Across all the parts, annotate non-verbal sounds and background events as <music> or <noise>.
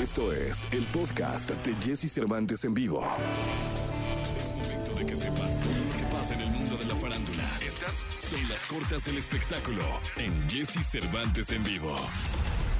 Esto es el podcast de Jesse Cervantes en vivo. Es momento de que sepas todo lo que pasa en el mundo de la farándula. Estas son las cortas del espectáculo en Jesse Cervantes en vivo.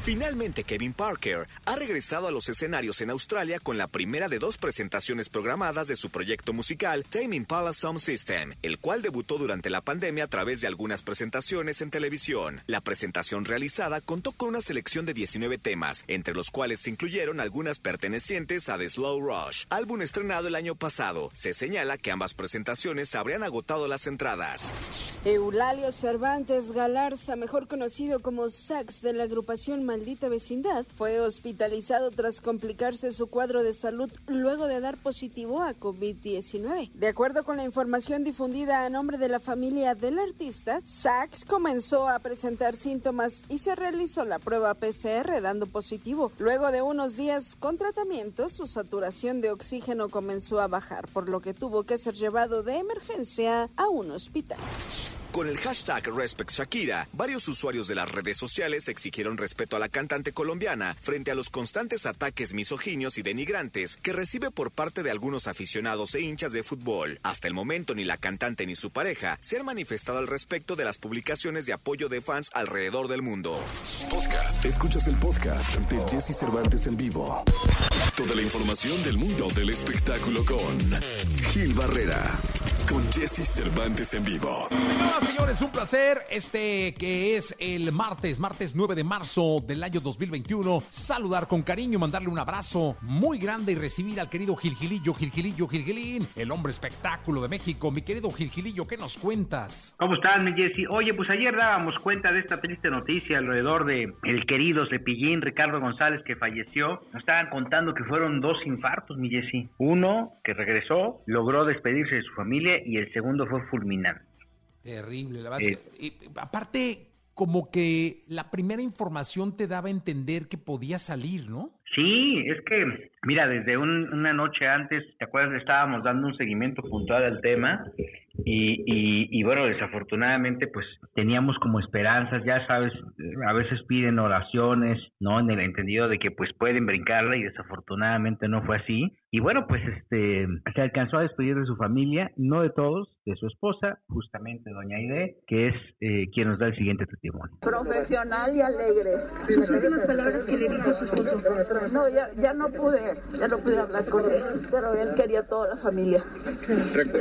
Finalmente, Kevin Parker ha regresado a los escenarios en Australia con la primera de dos presentaciones programadas de su proyecto musical Tame Impala Sound System, el cual debutó durante la pandemia a través de algunas presentaciones en televisión. La presentación realizada contó con una selección de 19 temas, entre los cuales se incluyeron algunas pertenecientes a The Slow Rush, álbum estrenado el año pasado. Se señala que ambas presentaciones habrían agotado las entradas. Eulalio Cervantes Galarza, mejor conocido como Sax de la agrupación Maldita Vecindad, fue hospitalizado tras complicarse su cuadro de salud luego de dar positivo a COVID-19. De acuerdo con la información difundida a nombre de la familia del artista, Sax comenzó a presentar síntomas y se realizó la prueba PCR dando positivo. Luego de unos días con tratamiento, su saturación de oxígeno comenzó a bajar, por lo que tuvo que ser llevado de emergencia a un hospital. Con el hashtag Respect Shakira, varios usuarios de las redes sociales exigieron respeto a la cantante colombiana frente a los constantes ataques misoginios y denigrantes que recibe por parte de algunos aficionados e hinchas de fútbol. Hasta el momento ni la cantante ni su pareja se han manifestado al respecto de las publicaciones de apoyo de fans alrededor del mundo. Podcast. Escuchas el podcast de Jesse Cervantes en vivo. Toda la información del mundo del espectáculo con Gil Barrera. Con Jesse Cervantes en vivo. Señoras, señores, un placer. Este que es el martes, martes 9 de marzo del año 2021. Saludar con cariño, mandarle un abrazo muy grande y recibir al querido Gilgilillo, Gilgilillo, Gilgilín, el hombre espectáculo de México. Mi querido Gilgilillo, ¿qué nos cuentas? ¿Cómo estás, mi Jessy? Oye, pues ayer dábamos cuenta de esta triste noticia alrededor de el querido Cepillín, Ricardo González, que falleció. Nos estaban contando que fueron dos infartos, mi Jessy. Uno, que regresó, logró despedirse de su familia y el segundo fue fulminante. Terrible, la verdad. y, aparte, como que la primera información te daba a entender que podía salir, ¿no? Sí, es que, mira, desde un- una noche antes, ¿te acuerdas? Estábamos dando un seguimiento puntual al tema y, y, y bueno, desafortunadamente, pues teníamos como esperanzas, ya sabes, a veces piden oraciones, ¿no? En el entendido de que pues pueden brincarla y desafortunadamente no fue así. Y bueno, pues este, se alcanzó a despedir de su familia, no de todos, de su esposa, justamente doña Aide, que es eh, quien nos da el siguiente testimonio. profesional y alegre. ¿Esas últimas palabras que le dijo a su esposo? No, ya, ya no pude, ya no pude hablar con él, pero él quería toda la familia.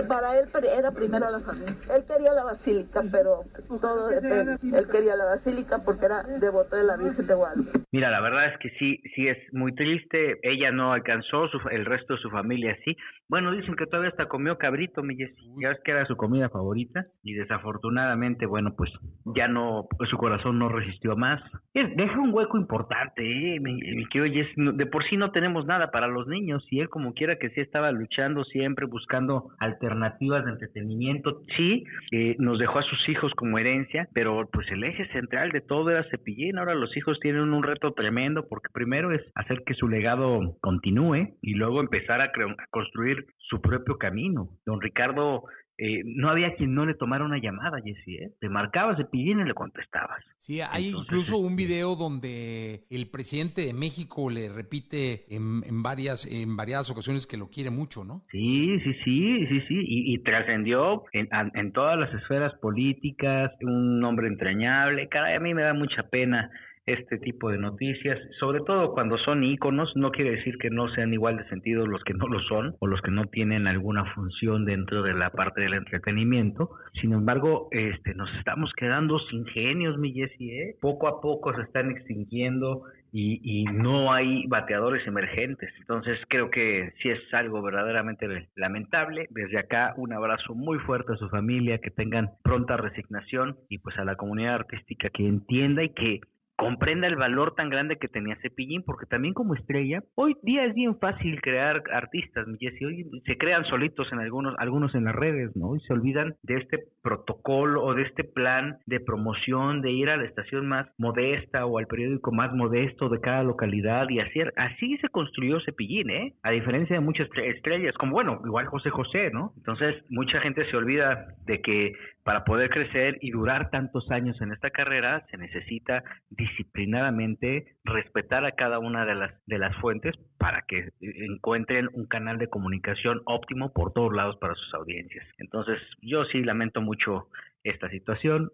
Para él era primero la familia. Él quería la basílica, pero todo depende. Él quería la basílica porque era devoto de la Virgen de Guadalupe. Mira, la verdad es que sí, sí es muy triste. Ella no alcanzó, su- el resto de su familia sí. Bueno, dicen que todavía hasta comió cabrito, mi Jessy. Ya ves que era su comida favorita y desafortunadamente, bueno, pues ya no, pues su corazón no resistió más. Deja un hueco importante, ¿eh? Mi, mi querido De por sí no tenemos nada para los niños y él como quiera que sí estaba luchando siempre, buscando alternativas de entretenimiento. Sí, eh, nos dejó a sus hijos como herencia, pero pues el eje central de todo era Cepillín. Ahora los hijos tienen un reto tremendo porque primero es hacer que su legado continúe y luego empezar a, a construir su propio camino. Don Ricardo, eh, no había quien no le tomara una llamada, Jessy, ¿eh? Te marcabas Cepillín y le contestabas. Sí, hay Entonces, incluso un video donde el presidente de México le repite en, en varias, en variadas ocasiones que lo quiere mucho, ¿no? Sí, sí, sí, sí, sí, y, y trascendió en todas las esferas políticas, un hombre entrañable, caray, a mí me da mucha pena este tipo de noticias, sobre todo cuando son íconos, no quiere decir que no sean igual de sentido los que no lo son o los que no tienen alguna función dentro de la parte del entretenimiento. Sin embargo, este, nos estamos quedando sin genios, mi Jessy, ¿eh? Poco a poco se están extinguiendo y, y no hay bateadores emergentes. Entonces creo que sí es algo verdaderamente lamentable. Desde acá un abrazo muy fuerte a su familia, que tengan pronta resignación y pues a la comunidad artística que entienda y que comprenda el valor tan grande que tenía Cepillín, porque también como estrella, hoy día es bien fácil crear artistas, mi Jessy, hoy se crean solitos en algunos, algunos en las redes, ¿no? Y se olvidan de este protocolo o de este plan de promoción, de ir a la estación más modesta o al periódico más modesto de cada localidad y hacer, así se construyó Cepillín, ¿eh? A diferencia de muchas estre- estrellas, como bueno, igual José José, ¿no? Entonces, mucha gente se olvida de que para poder crecer y durar tantos años en esta carrera se necesita disciplinadamente respetar a cada una de las de las fuentes para que encuentren un canal de comunicación óptimo por todos lados para sus audiencias. Entonces, yo sí lamento mucho esta situación.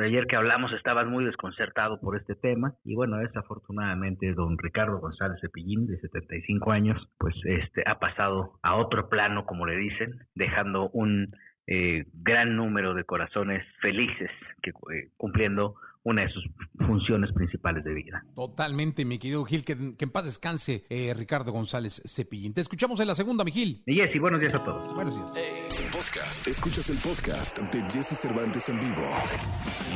ayer que hablamos estabas muy desconcertado por este tema y bueno, desafortunadamente don Ricardo González Cepillín de 75 años, pues este ha pasado a otro plano, como le dicen, dejando un eh, gran número de corazones felices que eh, cumpliendo una de sus funciones principales de vida. Totalmente, mi querido Gil, que, en paz descanse eh, Ricardo González Cepillín. Te escuchamos en la segunda, mi Gil. Y Jessy, buenos días a todos. Buenos días. Podcast. Escuchas el podcast de Jesse Cervantes en vivo.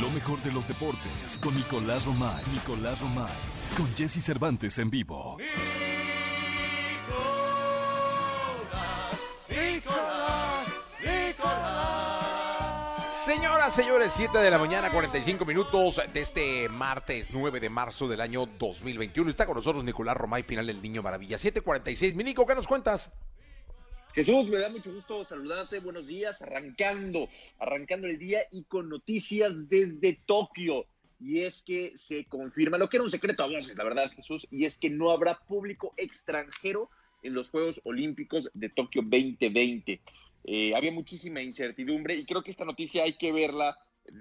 Lo mejor de los deportes con Nicolás Romay. Nicolás Romay. Con Jesse Cervantes en vivo. Señoras, señores, 7 de la mañana, 45 minutos de este martes 9 de marzo del año 2021. Está con nosotros Nicolás Romay Pinal, el Niño Maravilla. 7.46. Mi Nico, ¿qué nos cuentas? Jesús, me da mucho gusto saludarte. Buenos días. Arrancando, arrancando el día y con noticias desde Tokio. Y es que se confirma lo que era un secreto a voces, la verdad, Jesús, y es que no habrá público extranjero en los Juegos Olímpicos de Tokio 2020. Eh, había muchísima incertidumbre y creo que esta noticia hay que verla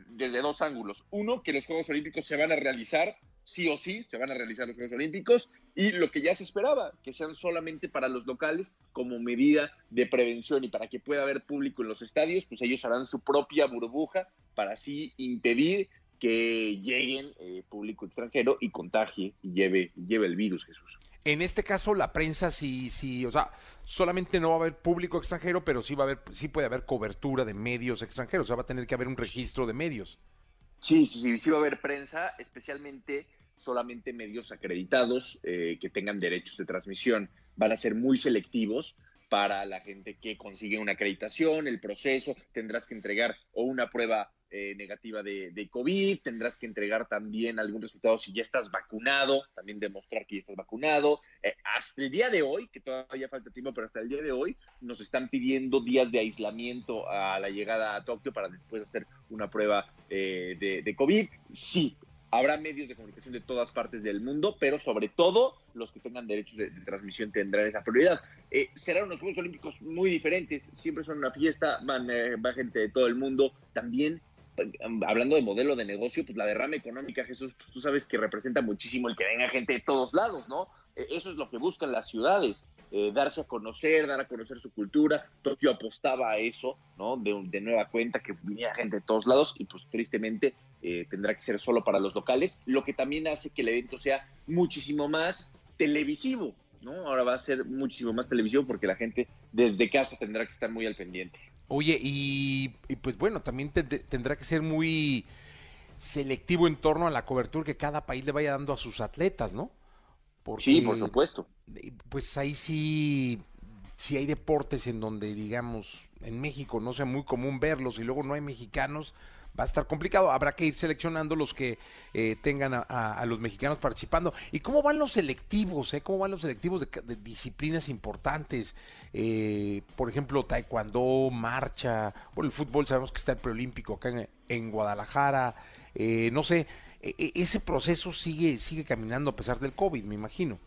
desde dos ángulos. Uno, que los Juegos Olímpicos se van a realizar, sí o sí, se van a realizar los Juegos Olímpicos, y lo que ya se esperaba, que sean solamente para los locales como medida de prevención y para que pueda haber público en los estadios, pues ellos harán su propia burbuja para así impedir que lleguen eh, público extranjero y contagie y lleve, lleve el virus, Jesús. En este caso, la prensa sí, sí, o sea, solamente no va a haber público extranjero, pero sí va a haber, sí puede haber cobertura de medios extranjeros, o sea, va a tener que haber un registro de medios. Sí, sí, sí, sí va a haber prensa, especialmente solamente medios acreditados eh, que tengan derechos de transmisión. Van a ser muy selectivos para la gente que consigue una acreditación, el proceso, tendrás que entregar o una prueba eh, negativa de, COVID, tendrás que entregar también algún resultado si ya estás vacunado, también demostrar que ya estás vacunado. Eh, hasta el día de hoy, que todavía falta tiempo, pero hasta el día de hoy nos están pidiendo días de aislamiento a la llegada a Tokio para después hacer una prueba eh, de, de COVID. Sí, Habrá medios de comunicación de todas partes del mundo, pero sobre todo los que tengan derechos de, transmisión tendrán esa prioridad. Eh, serán unos Juegos Olímpicos muy diferentes, siempre son una fiesta, van, eh, va gente de todo el mundo. También, hablando de modelo de negocio, pues la derrama económica, Jesús, pues tú sabes que representa muchísimo el que venga gente de todos lados, ¿no? E, eso es lo que buscan las ciudades. Eh, darse a conocer, dar a conocer su cultura. Tokio apostaba a eso, ¿no? De, de nueva cuenta, que viniera gente de todos lados y pues tristemente eh, tendrá que ser solo para los locales, lo que también hace que el evento sea muchísimo más televisivo, ¿no? Ahora va a ser muchísimo más televisivo porque la gente desde casa tendrá que estar muy al pendiente. Oye, y, pues bueno, también tendrá que ser muy selectivo en torno a la cobertura que cada país le vaya dando a sus atletas, ¿no? sí, por supuesto. Pues ahí sí, sí hay deportes en donde, digamos, en México no sea muy común verlos y luego no hay mexicanos, va a estar complicado. Habrá que ir seleccionando los que eh, tengan a, los mexicanos participando. ¿Y cómo van los selectivos? Eh? ¿Cómo van los selectivos de, disciplinas importantes? Eh, por ejemplo, taekwondo, marcha, bueno, el fútbol sabemos que está el preolímpico acá en, en Guadalajara. Eh, no sé, e, e, ese proceso sigue, sigue caminando a pesar del COVID, me imagino.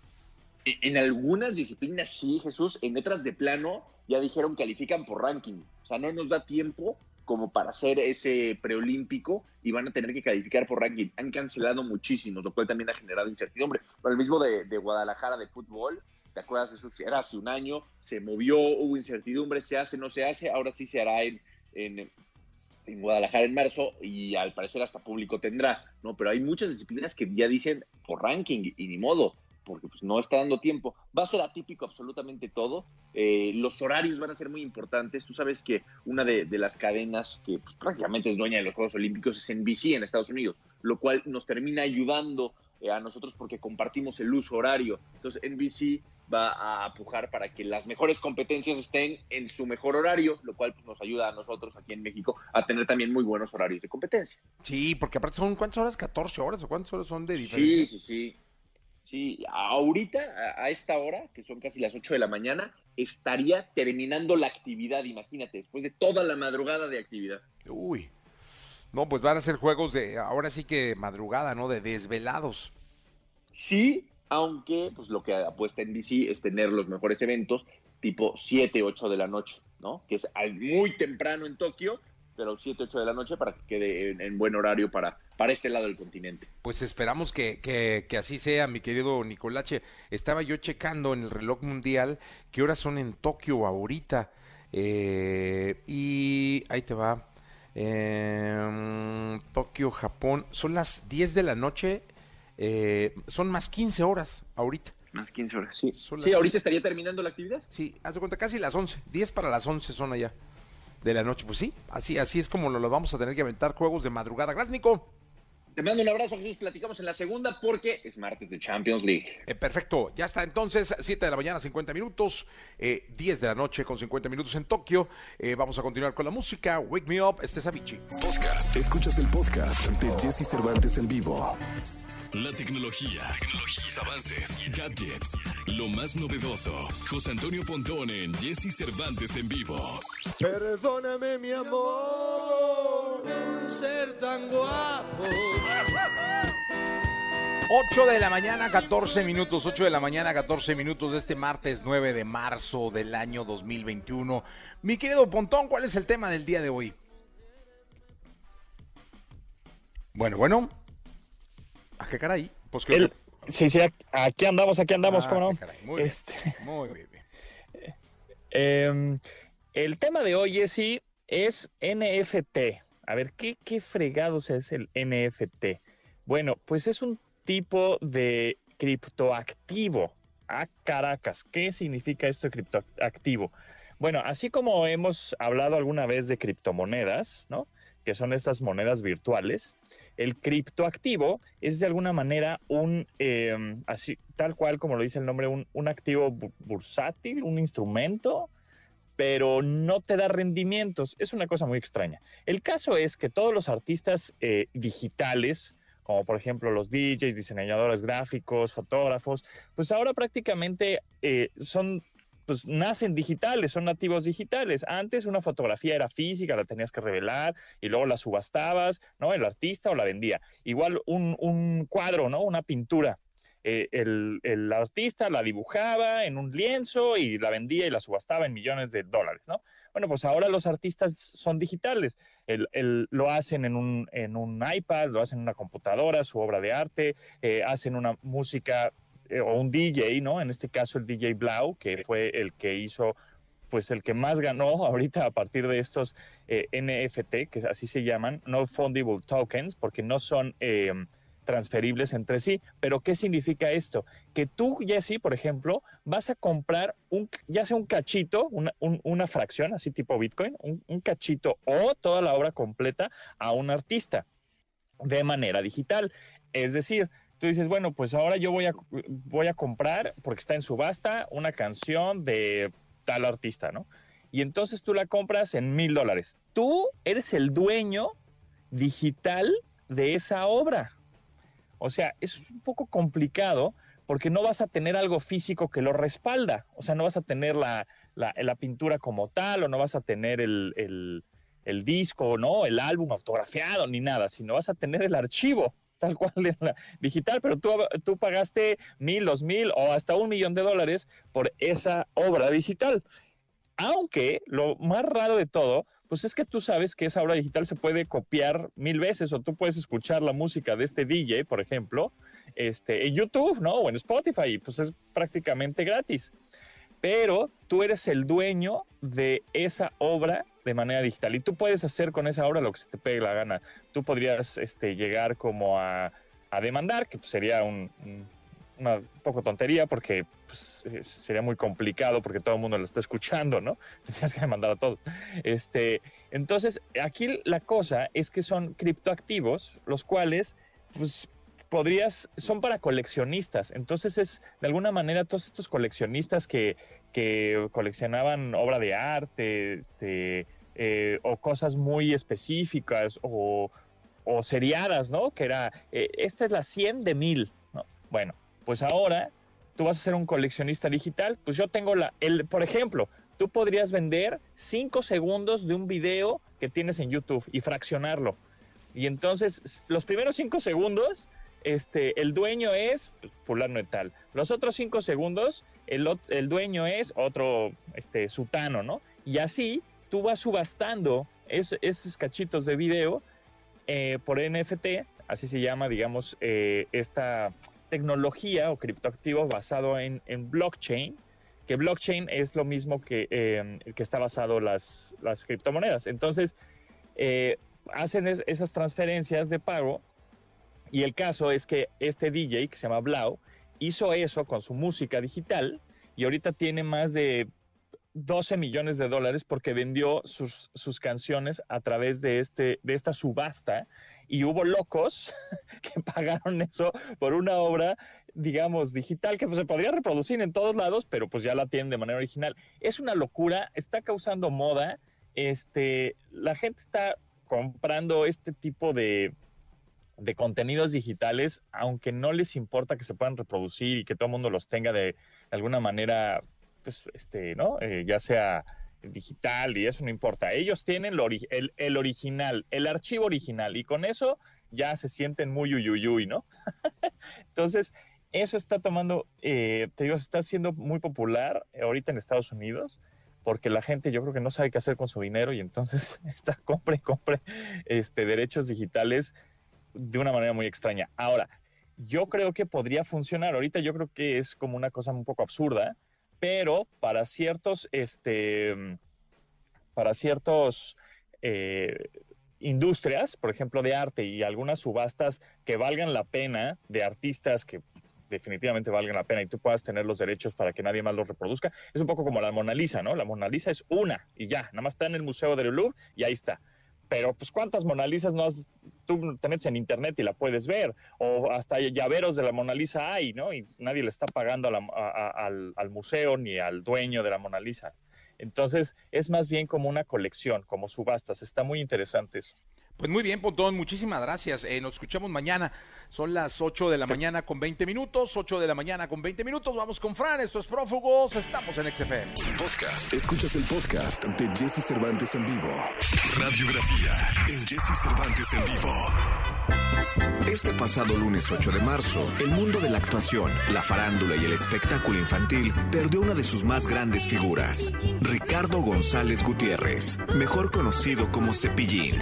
E, en algunas disciplinas sí, Jesús, en otras de plano ya dijeron califican por ranking. O sea, no nos da tiempo como para hacer ese preolímpico y van a tener que calificar por ranking. Han cancelado muchísimos, lo cual también ha generado incertidumbre. Pero el mismo de, Guadalajara de fútbol, ¿te acuerdas? Eso era hace un año, se movió, hubo incertidumbre, se hace, no se hace, ahora sí se hará en, en, en Guadalajara en marzo y al parecer hasta público tendrá, ¿no? Pero hay muchas disciplinas que ya dicen por ranking y ni modo, porque pues no está dando tiempo. Va a ser atípico absolutamente todo. Eh, los horarios van a ser muy importantes. Tú sabes que una de, las cadenas que pues, prácticamente es dueña de los Juegos Olímpicos es NBC en Estados Unidos, lo cual nos termina ayudando eh, a nosotros porque compartimos el uso horario. Entonces NBC va a apujar para que las mejores competencias estén en su mejor horario, lo cual pues, nos ayuda a nosotros aquí en México a tener también muy buenos horarios de competencia. Sí, porque aparte son cuántas horas, 14 horas o cuántas horas son de diferencia. Sí, sí, sí. Sí, ahorita, a, esta hora, que son casi las 8 de la mañana, estaría terminando la actividad, imagínate, después de toda la madrugada de actividad. Uy, No, pues van a ser juegos de, ahora sí que madrugada, ¿no? De desvelados. Sí, aunque pues lo que apuesta en DC es tener los mejores eventos tipo 7, 8 de la noche, ¿no? Que es muy temprano en Tokio, pero 7, 8 de la noche para que quede en, buen horario para, para este lado del continente. Pues esperamos que, que, que, así sea, mi querido Nicolache. Estaba yo checando en el reloj mundial qué horas son en Tokio ahorita. Eh, y ahí te va. Eh, Tokio, Japón. Son las 10 de la noche. Eh, son más 15 horas ahorita. Más 15 horas, sí. Sí, ahorita estaría terminando la actividad. Sí, haz de cuenta, casi las 11. 10 para las 11 son allá de la noche. Pues sí, así, así es como lo, vamos a tener que aventar juegos de madrugada. Gracias, Nico. Te mando un abrazo, Jesús. Platicamos en la segunda porque es martes de Champions League. Eh, perfecto. Ya está entonces, 7 de la mañana, 50 minutos, eh, 10 de la noche con 50 minutos en Tokio. Eh, vamos a continuar con la música. Wake Me Up, este es Avicii. Podcast. Escuchas el podcast de Jesse Cervantes en vivo. La tecnología, tecnología, avances, gadgets, lo más novedoso. José Antonio Pontón en Jesse Cervantes en vivo. Perdóname, mi amor, ser tan guapo. 8 de la mañana, 14 minutos. 8 de la mañana, 14 minutos de este martes 9 de marzo del año 2021. Mi querido Pontón, ¿cuál es el tema del día de hoy? Bueno, bueno. ¿A qué caray? Pues sí, sí, aquí andamos, aquí andamos, ¿cómo no? Muy, este... <laughs> muy bien. Em, el tema de hoy, es, sí, es NFT. A ver, ¿qué, ¿qué fregados es el NFT? Bueno, pues es un tipo de criptoactivo. Ah, Caracas, ¿qué significa esto de criptoactivo? Bueno, así como hemos hablado alguna vez de criptomonedas, ¿no? Que son estas monedas virtuales, el criptoactivo es de alguna manera un, em, así, tal cual como lo dice el nombre, un, activo bursátil, un instrumento, pero no te da rendimientos. Es una cosa muy extraña. El caso es que todos los artistas eh, digitales, como por ejemplo los DJs, diseñadores gráficos, fotógrafos, pues ahora prácticamente eh, son pues nacen digitales, son nativos digitales. Antes una fotografía era física, la tenías que revelar y luego la subastabas, ¿no? El artista o la vendía. Igual un, un cuadro, ¿no? Una pintura. Eh, el, el, artista la dibujaba en un lienzo y la vendía y la subastaba en millones de dólares, ¿no? Bueno, pues ahora los artistas son digitales. El, el, lo hacen en un, en un iPad, lo hacen en una computadora, su obra de arte, eh, hacen una música eh, o un DJ, ¿no? En este caso el DJ Blau, que fue el que hizo pues el que más ganó <laughs> ahorita a partir de estos eh, NFT, que así se llaman, no fungible tokens, porque no son eh, transferibles entre sí. Pero ¿qué significa esto? Que tú, Jesse, por ejemplo, vas a comprar un, ya sea un cachito, una, fracción, así tipo Bitcoin, un cachito o toda la obra completa a un artista de manera digital. Es decir, tú dices, bueno, pues ahora yo voy a, voy a comprar, porque está en subasta, una canción de tal artista, ¿no? Y entonces tú la compras en mil dólares. Tú eres el dueño digital de esa obra. O sea, es un poco complicado porque no vas a tener algo físico que lo respalda. O sea, no vas a tener la, pintura como tal o no vas a tener el, el, el disco, ¿no? El álbum autografiado ni nada, sino vas a tener el archivo tal cual en la digital, pero tú, tú pagaste mil, dos mil o hasta un millón de dólares por esa obra digital. Aunque lo más raro de todo, pues es que tú sabes que esa obra digital se puede copiar mil veces o tú puedes escuchar la música de este DJ, por ejemplo, este, en YouTube, ¿no? O en Spotify, pues es prácticamente gratis. Pero tú eres el dueño de esa obra de manera digital. Y tú puedes hacer con esa obra lo que se te pegue la gana. Tú podrías este, llegar como a, demandar, que pues, sería un, poco tontería porque pues, sería muy complicado porque todo el mundo lo está escuchando, ¿no? <laughs> Tienes que demandar a todo. Este, entonces, aquí la cosa es que son criptoactivos, los cuales pues, podrías, son para coleccionistas. Entonces es, de alguna manera, todos estos coleccionistas que, que coleccionaban obra de arte, este, eh, o cosas muy específicas, o, o seriadas, ¿no? Que era, eh, esta es la 100 de 1000, ¿no? Bueno, pues ahora tú vas a ser un coleccionista digital, pues yo tengo la, el, por ejemplo, tú podrías vender 5 segundos de un video que tienes en YouTube y fraccionarlo Y entonces, los primeros cinco segundos, este, el dueño es fulano de tal. Los otros cinco segundos, el, el dueño es otro, este, sutano, ¿no? Y así tú vas subastando esos cachitos de video eh, por NFT, así se llama, digamos, eh, esta tecnología o criptoactivo basado en, en, blockchain, que blockchain es lo mismo que, eh, que está basado las, las criptomonedas. Entonces, hacen esas transferencias de pago y el caso es que este DJ, que se llama Blau, hizo eso con su música digital y ahorita tiene más de 12 millones de dólares porque vendió sus, sus, canciones a través de, este, de esta subasta y hubo locos <laughs> que pagaron eso por una obra, digamos, digital que pues, se podría reproducir en todos lados, pero pues ya la tienen de manera original. Es una locura, está causando moda, este, la gente está comprando este tipo de, de contenidos digitales, aunque no les importa que se puedan reproducir y que todo el mundo los tenga de, alguna manera, pues, este, ¿no? Eh, ya sea digital y eso no importa. Ellos tienen el, original, el archivo original y con eso ya se sienten muy uyuyuy, ¿no? <laughs> Entonces, eso está tomando, eh, te digo, está siendo muy popular ahorita en Estados Unidos porque la gente yo creo que no sabe qué hacer con su dinero y entonces <laughs> está compre y compre este, derechos digitales de una manera muy extraña. Ahora, yo creo que podría funcionar. Ahorita yo creo que es como una cosa un poco absurda, pero para ciertos, este, para ciertos eh, industrias, por ejemplo, de arte y algunas subastas que valgan la pena de artistas que definitivamente valgan la pena y tú puedas tener los derechos para que nadie más los reproduzca. Es un poco como la Mona Lisa, ¿no? La Mona Lisa es una y ya, nada más está en el Museo del Louvre y ahí está. Pero, pues, ¿cuántas Mona Lisas no has, tú tenés en internet y la puedes ver? O hasta llaveros de la Mona Lisa hay, ¿no? Y nadie le está pagando al, al museo ni al dueño de la Mona Lisa. Entonces, es más bien como una colección, como subastas. Está muy interesante eso. Pues muy bien, Pontón, muchísimas gracias. Eh, nos escuchamos mañana. Son las 8 de la mañana con 20 minutos. 8 de la mañana con 20 minutos. Vamos con Fran, esto es Prófugos. Estamos en XFM. Podcast. Escuchas el podcast de Jesse Cervantes en vivo. Radiografía en Jesse Cervantes en vivo. Este pasado lunes 8 de marzo, el mundo de la actuación, la farándula y el espectáculo infantil perdió una de sus más grandes figuras, Ricardo González Gutiérrez, mejor conocido como Cepillín.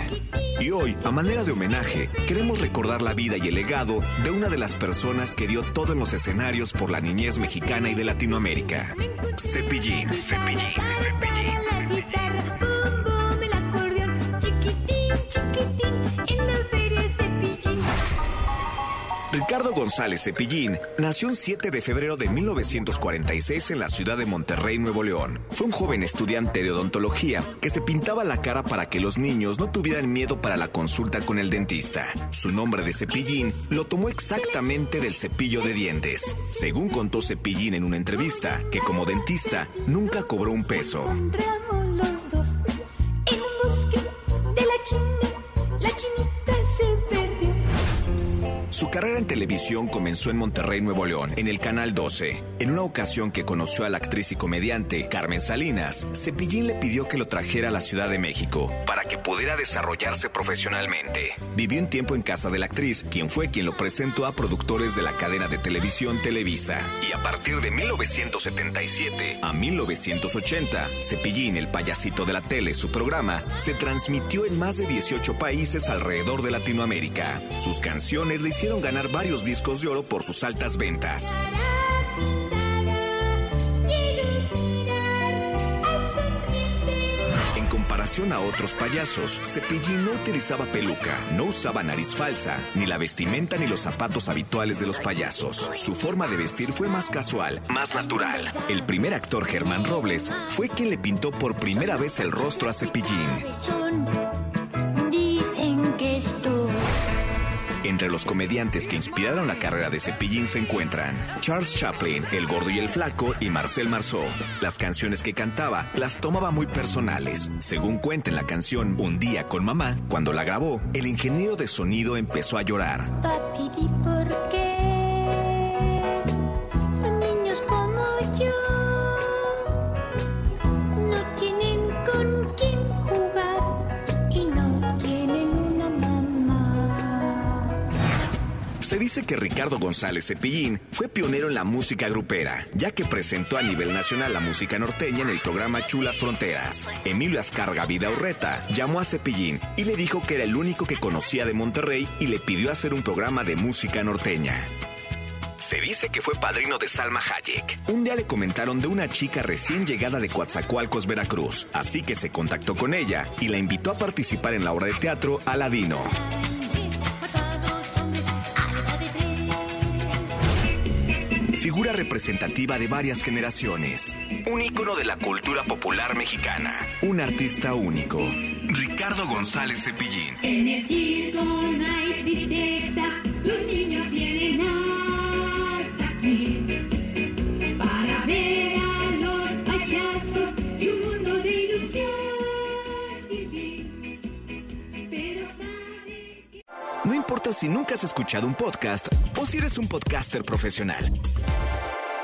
Y hoy, a manera de homenaje, queremos recordar la vida y el legado de una de las personas que dio todo en los escenarios por la niñez mexicana y de Latinoamérica. Cepillín. Cepillín. Cepillín. Ricardo González Cepillín nació el 7 de febrero de 1946 en la ciudad de Monterrey, Nuevo León. Fue un joven estudiante de odontología que se pintaba la cara para que los niños no tuvieran miedo para la consulta con el dentista. Su nombre de Cepillín lo tomó exactamente del cepillo de dientes. Según contó Cepillín en una entrevista, que como dentista nunca cobró un peso. Su carrera en televisión comenzó en Monterrey, Nuevo León, en el Canal 12. En una ocasión que conoció a la actriz y comediante Carmen Salinas, Cepillín le pidió que lo trajera a la Ciudad de México para que pudiera desarrollarse profesionalmente. Vivió un tiempo en casa de la actriz, quien fue quien lo presentó a productores de la cadena de televisión Televisa. Y a partir de 1977 a 1980, Cepillín, el payasito de la tele, su programa, se transmitió en más de 18 países alrededor de Latinoamérica. Sus canciones le hicieron ganar varios discos de oro por sus altas ventas. En comparación a otros payasos, Cepillín no utilizaba peluca, no usaba nariz falsa, ni la vestimenta ni los zapatos habituales de los payasos. Su forma de vestir fue más casual, más natural. El primer actor Germán Robles fue quien le pintó por primera vez el rostro a Cepillín. Entre los comediantes que inspiraron la carrera de Cepillín se encuentran Charles Chaplin, El Gordo y el Flaco y Marcel Marceau. Las canciones que cantaba las tomaba muy personales. Según cuenta en la canción Un día con mamá, cuando la grabó, el ingeniero de sonido empezó a llorar. ¿por qué? Dice que Ricardo González Cepillín fue pionero en la música grupera, ya que presentó a nivel nacional la música norteña en el programa Chulas Fronteras. Emilio Ascarga Vida Urreta llamó a Cepillín y le dijo que era el único que conocía de Monterrey y le pidió hacer un programa de música norteña. Se dice que fue padrino de Salma Hayek. Un día le comentaron de una chica recién llegada de Coatzacoalcos, Veracruz, así que se contactó con ella y la invitó a participar en la obra de teatro Aladino. Figura representativa de varias generaciones, un ícono de la cultura popular mexicana, un artista único, Ricardo González Cepillín. En el circo no hay tristeza, los niños vienen hasta aquí para ver a los payasos y un mundo de ilusión sin fin. Pero sabe que... No importa si nunca has escuchado un podcast o si eres un podcaster profesional.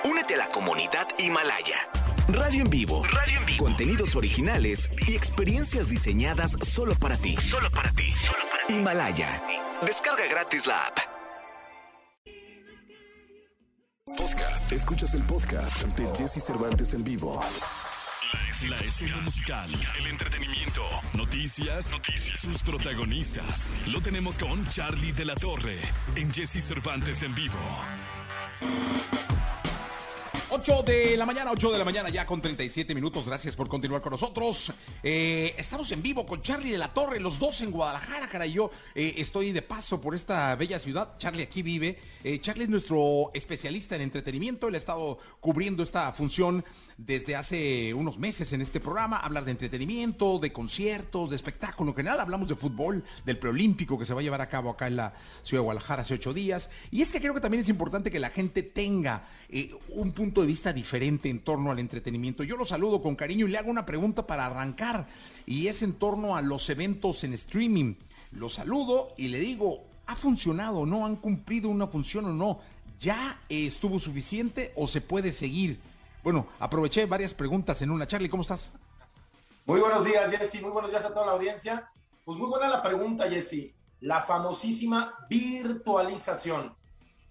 Únete a la comunidad Himalaya. Radio en vivo. Radio en vivo. Contenidos originales y experiencias diseñadas solo para ti. Solo para ti. Himalaya. Descarga gratis la app. Podcast. Escuchas el podcast de Jesse Cervantes en vivo. La, escena musical, el entretenimiento, noticias, noticias, sus protagonistas. Lo tenemos con Charlie de la Torre en Jesse Cervantes en vivo. 8 de la mañana, 8 de la mañana, ya con 37 minutos. Gracias por continuar con nosotros. Eh, estamos en vivo con Charlie de la Torre, los dos en Guadalajara, caray. Yo eh, estoy de paso por esta bella ciudad. Charlie aquí vive. Eh, Charlie es nuestro especialista en entretenimiento. Él ha estado cubriendo esta función desde hace unos meses en este programa. Hablar de entretenimiento, de conciertos, de espectáculo en general. Hablamos de fútbol, del preolímpico que se va a llevar a cabo acá en la ciudad de Guadalajara hace ocho días. Y es que creo que también es importante que la gente tenga un punto de vista diferente en torno al entretenimiento. Yo lo saludo con cariño y le hago una pregunta para arrancar y es en torno a los eventos en streaming. Lo saludo y le digo, ¿ha funcionado o no? ¿Han cumplido una función o no? ¿Ya estuvo suficiente o se puede seguir? Bueno, aproveché varias preguntas en una. Charlie, ¿cómo estás? Muy buenos días, Jesse. Muy buenos días a toda la audiencia. Pues muy buena la pregunta, Jesse. La famosísima virtualización.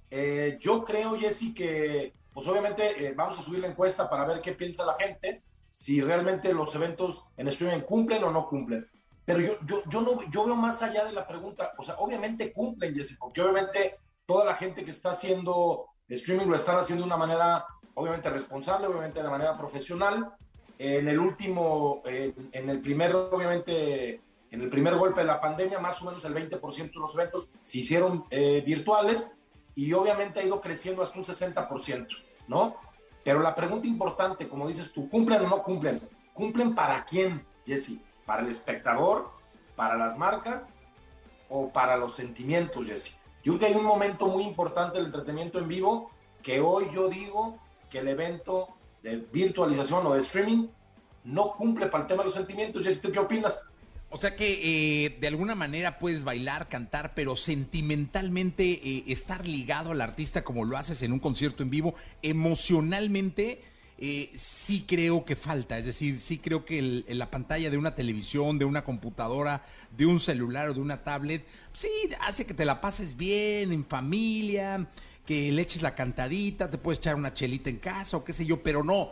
Eh, yo creo, Jesse, que pues obviamente eh, vamos a subir la encuesta para ver qué piensa la gente, si realmente los eventos en streaming cumplen o no cumplen. Pero yo, yo, yo, no, yo veo más allá de la pregunta, o sea, obviamente cumplen, Jesse, porque obviamente toda la gente que está haciendo streaming lo están haciendo de una manera, obviamente responsable, obviamente de manera profesional. En el último, en el primer, obviamente, en el primer golpe de la pandemia, más o menos el 20% de los eventos se hicieron eh, virtuales y obviamente ha ido creciendo hasta un 60%, ¿no? Pero la pregunta importante, como dices tú, ¿cumplen o no cumplen? ¿Cumplen para quién, Jesse? ¿Para el espectador? ¿Para las marcas? ¿O para los sentimientos, Jesse? Yo creo que hay un momento muy importante del entretenimiento en vivo que hoy yo digo que el evento de virtualización o de streaming no cumple para el tema de los sentimientos. Jesse, ¿tú qué opinas? O sea que eh, de alguna manera puedes bailar, cantar, pero sentimentalmente eh, estar ligado al artista como lo haces en un concierto en vivo, emocionalmente eh, sí creo que falta. Es decir, sí creo que el- en la pantalla de una televisión, de una computadora, de un celular o de una tablet, sí hace que te la pases bien en familia, que le eches la cantadita, te puedes echar una chelita en casa o qué sé yo, pero no.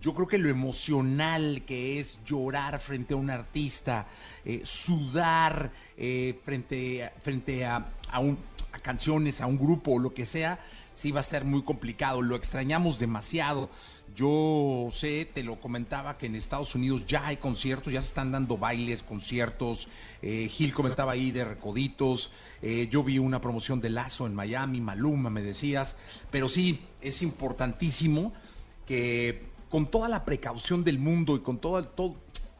Yo creo que lo emocional que es llorar frente a un artista, eh, sudar eh, frente, frente a, a canciones, a un grupo o lo que sea, sí va a ser muy complicado. Lo extrañamos demasiado. Yo sé, te lo comentaba, que en Estados Unidos ya hay conciertos, ya se están dando bailes, conciertos. Eh, Gil comentaba ahí de Recoditos. Yo vi una promoción de Lazo en Miami, Maluma, me decías. Pero sí, es importantísimo que con toda la precaución del mundo y con todo, todo,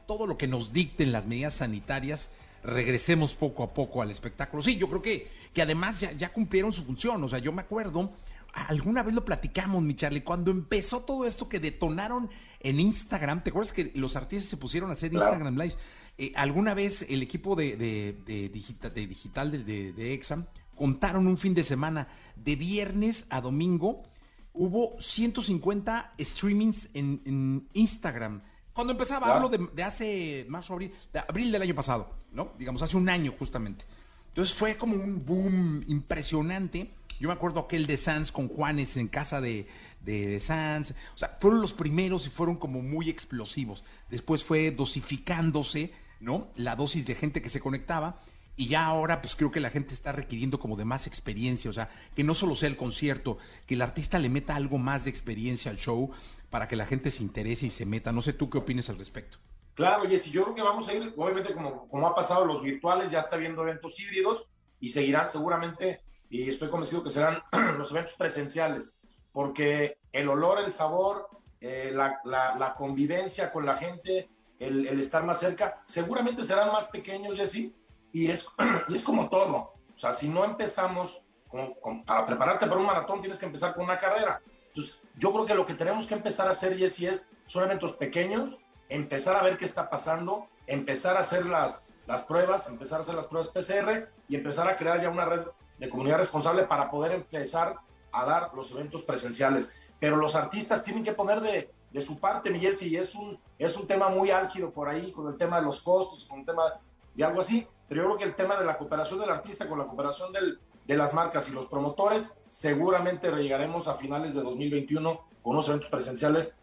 todo lo que nos dicten las medidas sanitarias, regresemos poco a poco al espectáculo. Sí, yo creo que, que además ya, ya cumplieron su función. O sea, yo me acuerdo, alguna vez lo platicamos, mi Charlie, cuando empezó todo esto que detonaron en Instagram, ¿te acuerdas que los artistas se pusieron a hacer Claro. Instagram Live? Eh, alguna vez el equipo de, de, de digita- de digital de, de, de Exam contaron un fin de semana, de viernes a domingo, hubo 150 streamings en, en Instagram. Cuando empezaba, hablo de, de hace marzo, abril, de abril del año pasado, ¿no? Digamos, hace un año justamente. Entonces fue como un boom impresionante Yo me acuerdo aquel de Sanz con Juanes en casa de, de, de Sanz. O sea, fueron los primeros y fueron como muy explosivos. Después fue dosificándose, ¿no? La dosis de gente que se conectaba. Y ya ahora, pues creo que la gente está requiriendo como de más experiencia, o sea, que no solo sea el concierto, que el artista le meta algo más de experiencia al show para que la gente se interese y se meta. No sé tú qué opinas al respecto. Claro, Jessy, yo creo que vamos a ir, obviamente, como, como ha pasado los virtuales, ya está viendo eventos híbridos y seguirán seguramente, y estoy convencido que serán <clears throat> los eventos presenciales, porque el olor, el sabor, eh, la, la, la, convivencia con la gente, el, el, estar más cerca, seguramente serán más pequeños, Jessy, y es, <clears throat> y es como todo. O sea, si no empezamos, con, con, para prepararte para un maratón, tienes que empezar con una carrera. Entonces, yo creo que lo que tenemos que empezar a hacer, Jessy, es, son eventos pequeños, empezar a ver qué está pasando, empezar a hacer las, las pruebas, empezar a hacer las pruebas PCR y empezar a crear ya una red de comunidad responsable para poder empezar a dar los eventos presenciales. Pero los artistas tienen que poner de, de su parte, mi Jessy, es un, es un tema muy álgido por ahí, con el tema de los costos, con el tema de algo así, pero yo creo que el tema de la cooperación del artista con la cooperación del, de las marcas y los promotores, seguramente llegaremos a finales de 2021 con unos eventos presenciales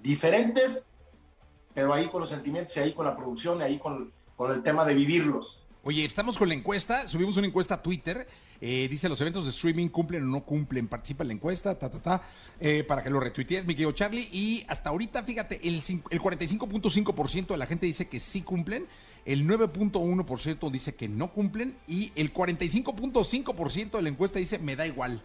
diferentes, pero ahí con los sentimientos y ahí con la producción y ahí con, con el tema de vivirlos. Oye, estamos con la encuesta, subimos una encuesta a Twitter, eh, dice los eventos de streaming cumplen o no cumplen, participa en la encuesta, ta, ta, ta, eh, para que lo retuitees, mi querido Charlie, y hasta ahorita, fíjate, el, el 45.5% de la gente dice que sí cumplen, el 9.1% dice que no cumplen, y el 45.5% de la encuesta dice me da igual.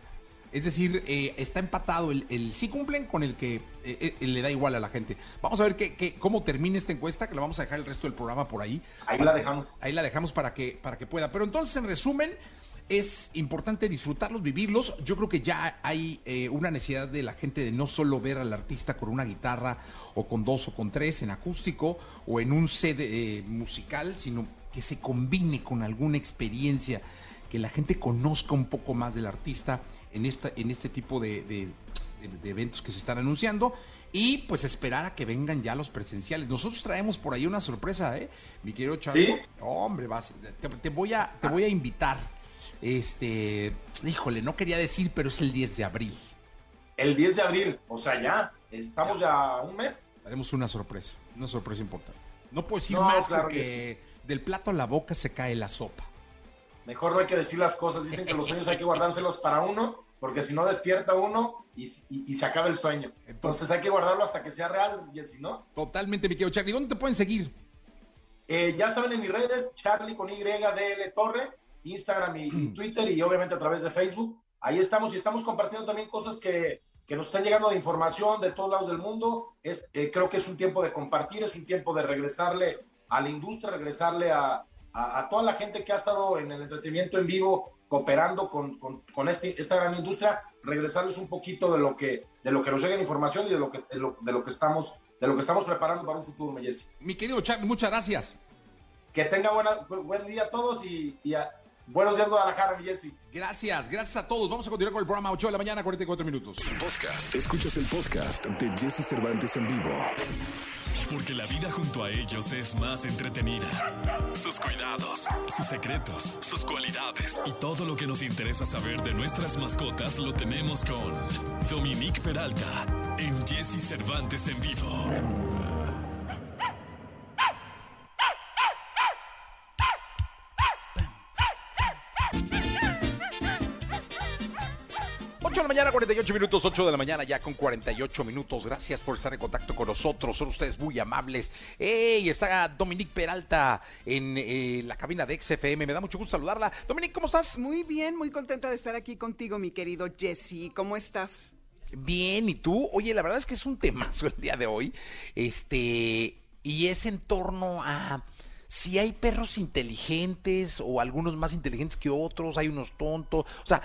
Es decir, eh, está empatado el, el, sí cumplen con el que eh, eh, le da igual a la gente. Vamos a ver qué, qué, cómo termina esta encuesta, que la vamos a dejar el resto del programa por ahí. Ahí la dejamos. Ahí la dejamos para que, para que pueda. Pero entonces, en resumen, es importante disfrutarlos, vivirlos. Yo creo que ya hay eh, una necesidad de la gente de no solo ver al artista con una guitarra o con dos o con tres en acústico o en un set eh, musical, sino que se combine con alguna experiencia, que la gente conozca un poco más del artista en, esta, en este tipo de, de, de eventos que se están anunciando y pues esperar a que vengan ya los presenciales. Nosotros traemos por ahí una sorpresa, ¿eh? Mi querido Charlie. ¿Sí? Hombre, vas, te, te, voy a, te voy a invitar. Este, híjole, no quería decir, pero es el 10 de abril. El 10 de abril, o sea, ya, estamos ya, ya un mes. Haremos una sorpresa, una sorpresa importante. No puedo decir no, más claro porque sí. del plato a la boca se cae la sopa. Mejor no hay que decir las cosas, dicen que los sueños hay que guardárselos para uno, porque si no despierta uno y, y, y se acaba el sueño. Entonces hay que guardarlo hasta que sea real, Jessy, ¿no? Totalmente, mi querido Charlie. ¿Dónde te pueden seguir? Eh, ya saben en mis redes, Charlie con YDL Torre, Instagram y, y, Twitter y obviamente a través de Facebook. Ahí estamos y estamos compartiendo también cosas que, que nos están llegando de información de todos lados del mundo. Es, eh, creo que es un tiempo de compartir, es un tiempo de regresarle a la industria, regresarle a, a, a toda la gente que ha estado en el entretenimiento en vivo cooperando con, con, con este, esta gran industria, regresarles un poquito de lo que, de lo que nos llega de información y de lo que, de lo, de lo que, estamos, de lo que estamos preparando para un futuro, Jesse. Mi querido Charlie, muchas gracias. Que tenga buena, buen día a todos y, y a, Buenos días, Guadalajara, mi Jesse. Gracias, gracias a todos. Vamos a continuar con el programa 8 de la mañana, 44 minutos. Podcast. Escuchas el podcast de Jesse Cervantes en vivo. Porque la vida junto a ellos es más entretenida. Sus cuidados, sus secretos, sus cualidades y todo lo que nos interesa saber de nuestras mascotas lo tenemos con Dominique Peralta en Jesse Cervantes en vivo. De la mañana, 48 minutos, 8 de la mañana ya con 48 minutos. Gracias por estar en contacto con nosotros, son ustedes muy amables. ¡Ey! Está Dominique Peralta en eh, la cabina de XFM, me da mucho gusto saludarla. Dominique, ¿cómo estás? Muy bien, muy contenta de estar aquí contigo, mi querido Jesse. ¿Cómo estás? Bien, ¿y tú? Oye, la verdad es que es un temazo el día de hoy. Este, y es en torno a si hay perros inteligentes o algunos más inteligentes que otros, hay unos tontos, o sea,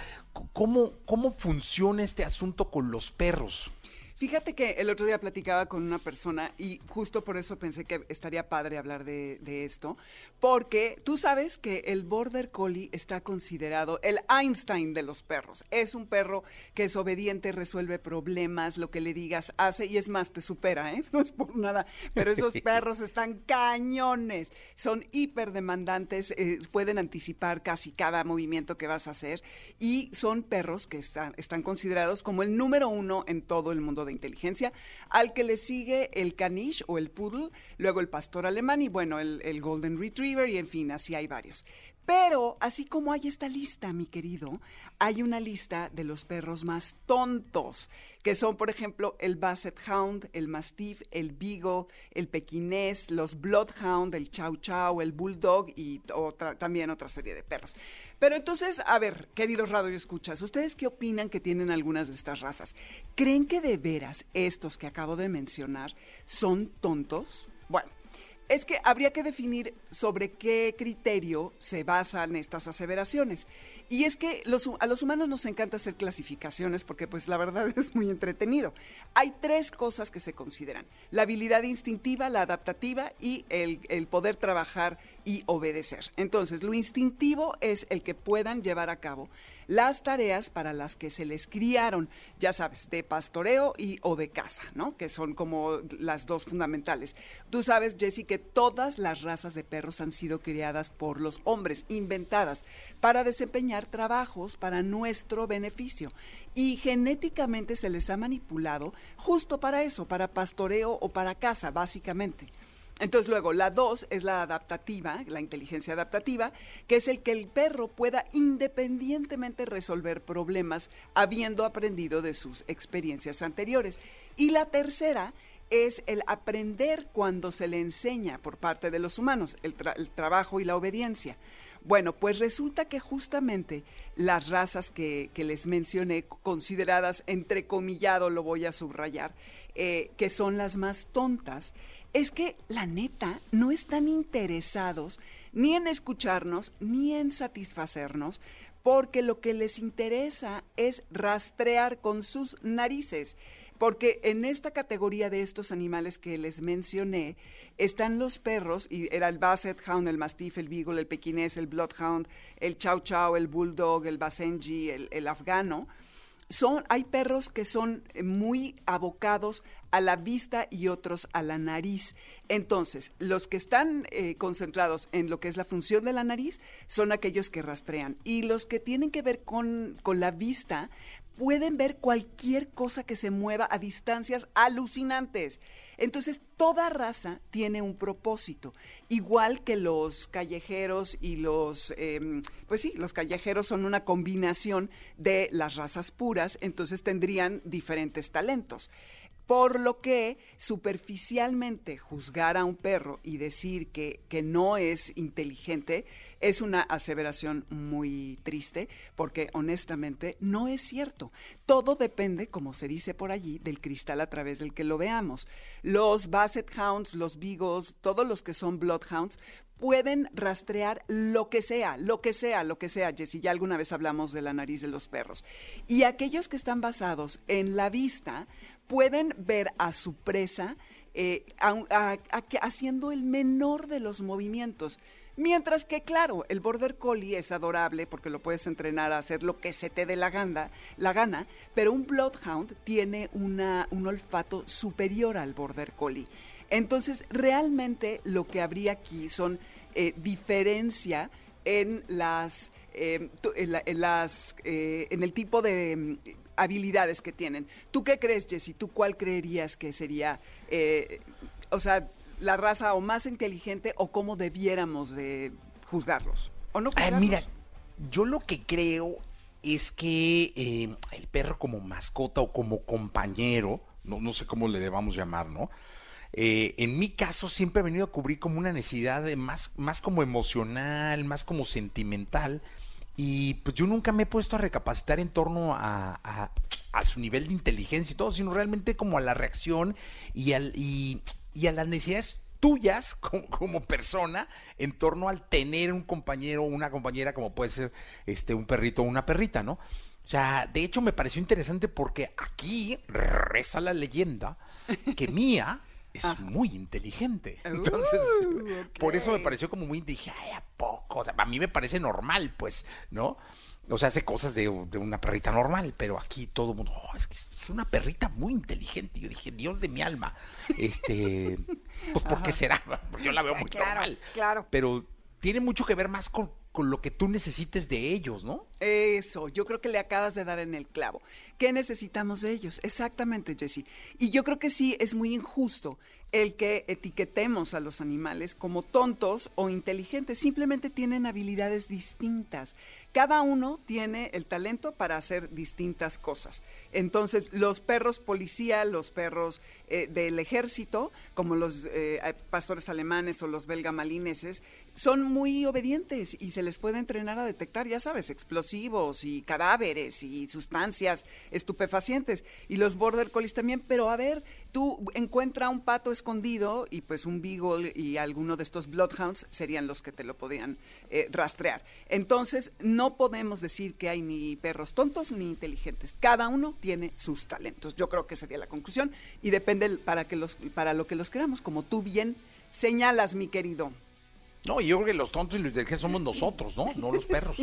¿cómo, cómo funciona este asunto con los perros? Fíjate que el otro día platicaba con una persona y justo por eso pensé que estaría padre hablar de, de esto, porque tú sabes que el Border Collie está considerado el Einstein de los perros. Es un perro que es obediente, resuelve problemas, lo que le digas hace y es más, te supera, ¿eh? <laughs> No es por nada, pero esos <laughs> perros están cañones, son hiper demandantes, eh, pueden anticipar casi cada movimiento que vas a hacer y son perros que están, están considerados como el número uno en todo el mundo de inteligencia, al que le sigue el caniche o el poodle, luego el pastor alemán y bueno, el, el golden retriever y en fin, así hay varios. Pero así como hay esta lista, mi querido, hay una lista de los perros más tontos, que son, por ejemplo, el Basset Hound, el Mastiff, el Beagle, el Pequinés, los Bloodhound, el Chow Chow, el Bulldog y otra, también otra serie de perros. Pero entonces, a ver, queridos radio escuchas, ¿ustedes qué opinan que tienen algunas de estas razas? ¿Creen que de veras estos que acabo de mencionar son tontos? Bueno. Es que habría que definir sobre qué criterio se basan estas aseveraciones. Y es que a los humanos nos encanta hacer clasificaciones porque pues la verdad <laughs> es muy entretenido. Hay tres cosas que se consideran. La habilidad instintiva, la adaptativa y el, poder trabajar y obedecer. Entonces, lo instintivo es el que puedan llevar a cabo las tareas para las que se les criaron, ya sabes, de pastoreo y o de caza, ¿no? Que son como las dos fundamentales. Tú sabes, Jessie, que todas las razas de perros han sido criadas por los hombres, inventadas, para desempeñar trabajos para nuestro beneficio. Y genéticamente se les ha manipulado justo para eso, para pastoreo o para caza, básicamente. Entonces luego, la dos es la adaptativa, la inteligencia adaptativa, que es el que el perro pueda independientemente resolver problemas habiendo aprendido de sus experiencias anteriores. Y la tercera es el aprender cuando se le enseña por parte de los humanos, el, tra el trabajo y la obediencia. Bueno, pues resulta que justamente las razas que, les mencioné, consideradas entrecomillado, lo voy a subrayar, eh, que son las más tontas, es que la neta no están interesados ni en escucharnos ni en satisfacernos, porque lo que les interesa es rastrear con sus narices. Porque en esta categoría de estos animales que les mencioné están los perros, y era el Basset Hound, el Mastiff, el Beagle, el Pequinés, el Bloodhound, el Chow Chow, el Bulldog, el Basenji, el, Afgano, son, hay perros que son eh, muy abocados a la vista y otros a la nariz. Entonces, los que están eh, concentrados en lo que es la función de la nariz son aquellos que rastrean. Y los que tienen que ver con, con la vista pueden ver cualquier cosa que se mueva a distancias alucinantes. Entonces, toda raza tiene un propósito, igual que los callejeros y los, eh, pues sí, los callejeros son una combinación de las razas puras, entonces tendrían diferentes talentos. Por lo que superficialmente juzgar a un perro y decir que, que, no es inteligente es una aseveración muy triste porque honestamente no es cierto. Todo depende, como se dice por allí, del cristal a través del que lo veamos. Los Basset Hounds, los Beagles, todos los que son Bloodhounds, pueden rastrear lo que sea, lo que sea, lo que sea, Jessy, ya alguna vez hablamos de la nariz de los perros. Y aquellos que están basados en la vista pueden ver a su presa eh, haciendo el menor de los movimientos. Mientras que, claro, el Border Collie es adorable porque lo puedes entrenar a hacer lo que se te dé la gana, la gana pero un Bloodhound tiene una, un olfato superior al Border Collie. Entonces, realmente lo que habría aquí son eh, diferencia en las, las eh, en el tipo de mm, habilidades que tienen. ¿Tú qué crees, Jessy? ¿Tú cuál creerías que sería, eh, o sea, la raza o más inteligente o cómo debiéramos de juzgarlos? ¿O no juzgarlos? Ay, mira, yo lo que creo es que eh, el perro como mascota o como compañero, no, no sé cómo le debamos llamar, ¿no? Eh, en mi caso siempre he venido a cubrir como una necesidad de más, más como emocional, más como sentimental. Y pues yo nunca me he puesto a recapacitar en torno a, a, a su nivel de inteligencia y todo, sino realmente como a la reacción y, al, y, y a las necesidades tuyas <laughs> como, como, persona en torno al tener un compañero o una compañera como puede ser este un perrito o una perrita, ¿no? O sea, de hecho me pareció interesante porque aquí reza la leyenda que <laughs> Mía es muy inteligente. Entonces, por eso me pareció como muy, dije, ay, ¿a poco? O sea, a mí me parece normal, pues, ¿no? O sea, hace cosas de, de una perrita normal, pero aquí todo el mundo, "Oh, es que es una perrita muy inteligente. Yo dije, Dios de mi alma. Este, <laughs> pues, ¿por qué será? <laughs> Yo la veo muy Claro, normal. claro. Pero tiene mucho que ver más con, con lo que tú necesites de ellos, ¿no? Eso, yo creo que le acabas de dar en el clavo. ¿Qué necesitamos de ellos? Exactamente, Jesse. Y yo creo que sí es muy injusto el que etiquetemos a los animales como tontos o inteligentes. Simplemente tienen habilidades distintas. Cada uno tiene el talento para hacer distintas cosas. Entonces, los perros policía, los perros eh, del ejército, como los eh, pastores alemanes o los belga malineses, son muy obedientes y se les puede entrenar a detectar, ya sabes, explosivos y cadáveres y sustancias estupefacientes. Y los border collies también, pero a ver, tú encuentra un pato escondido y pues un beagle y alguno de estos bloodhounds serían los que te lo podían eh, rastrear. Entonces, no podemos decir que hay ni perros tontos ni inteligentes. Cada uno tiene sus talentos. Yo creo que sería la conclusión y depende para, que los, para lo que los creamos, como tú bien señalas, mi querido. No, yo creo que los tontos y los inteligentes somos nosotros, ¿no? No los <laughs> perros.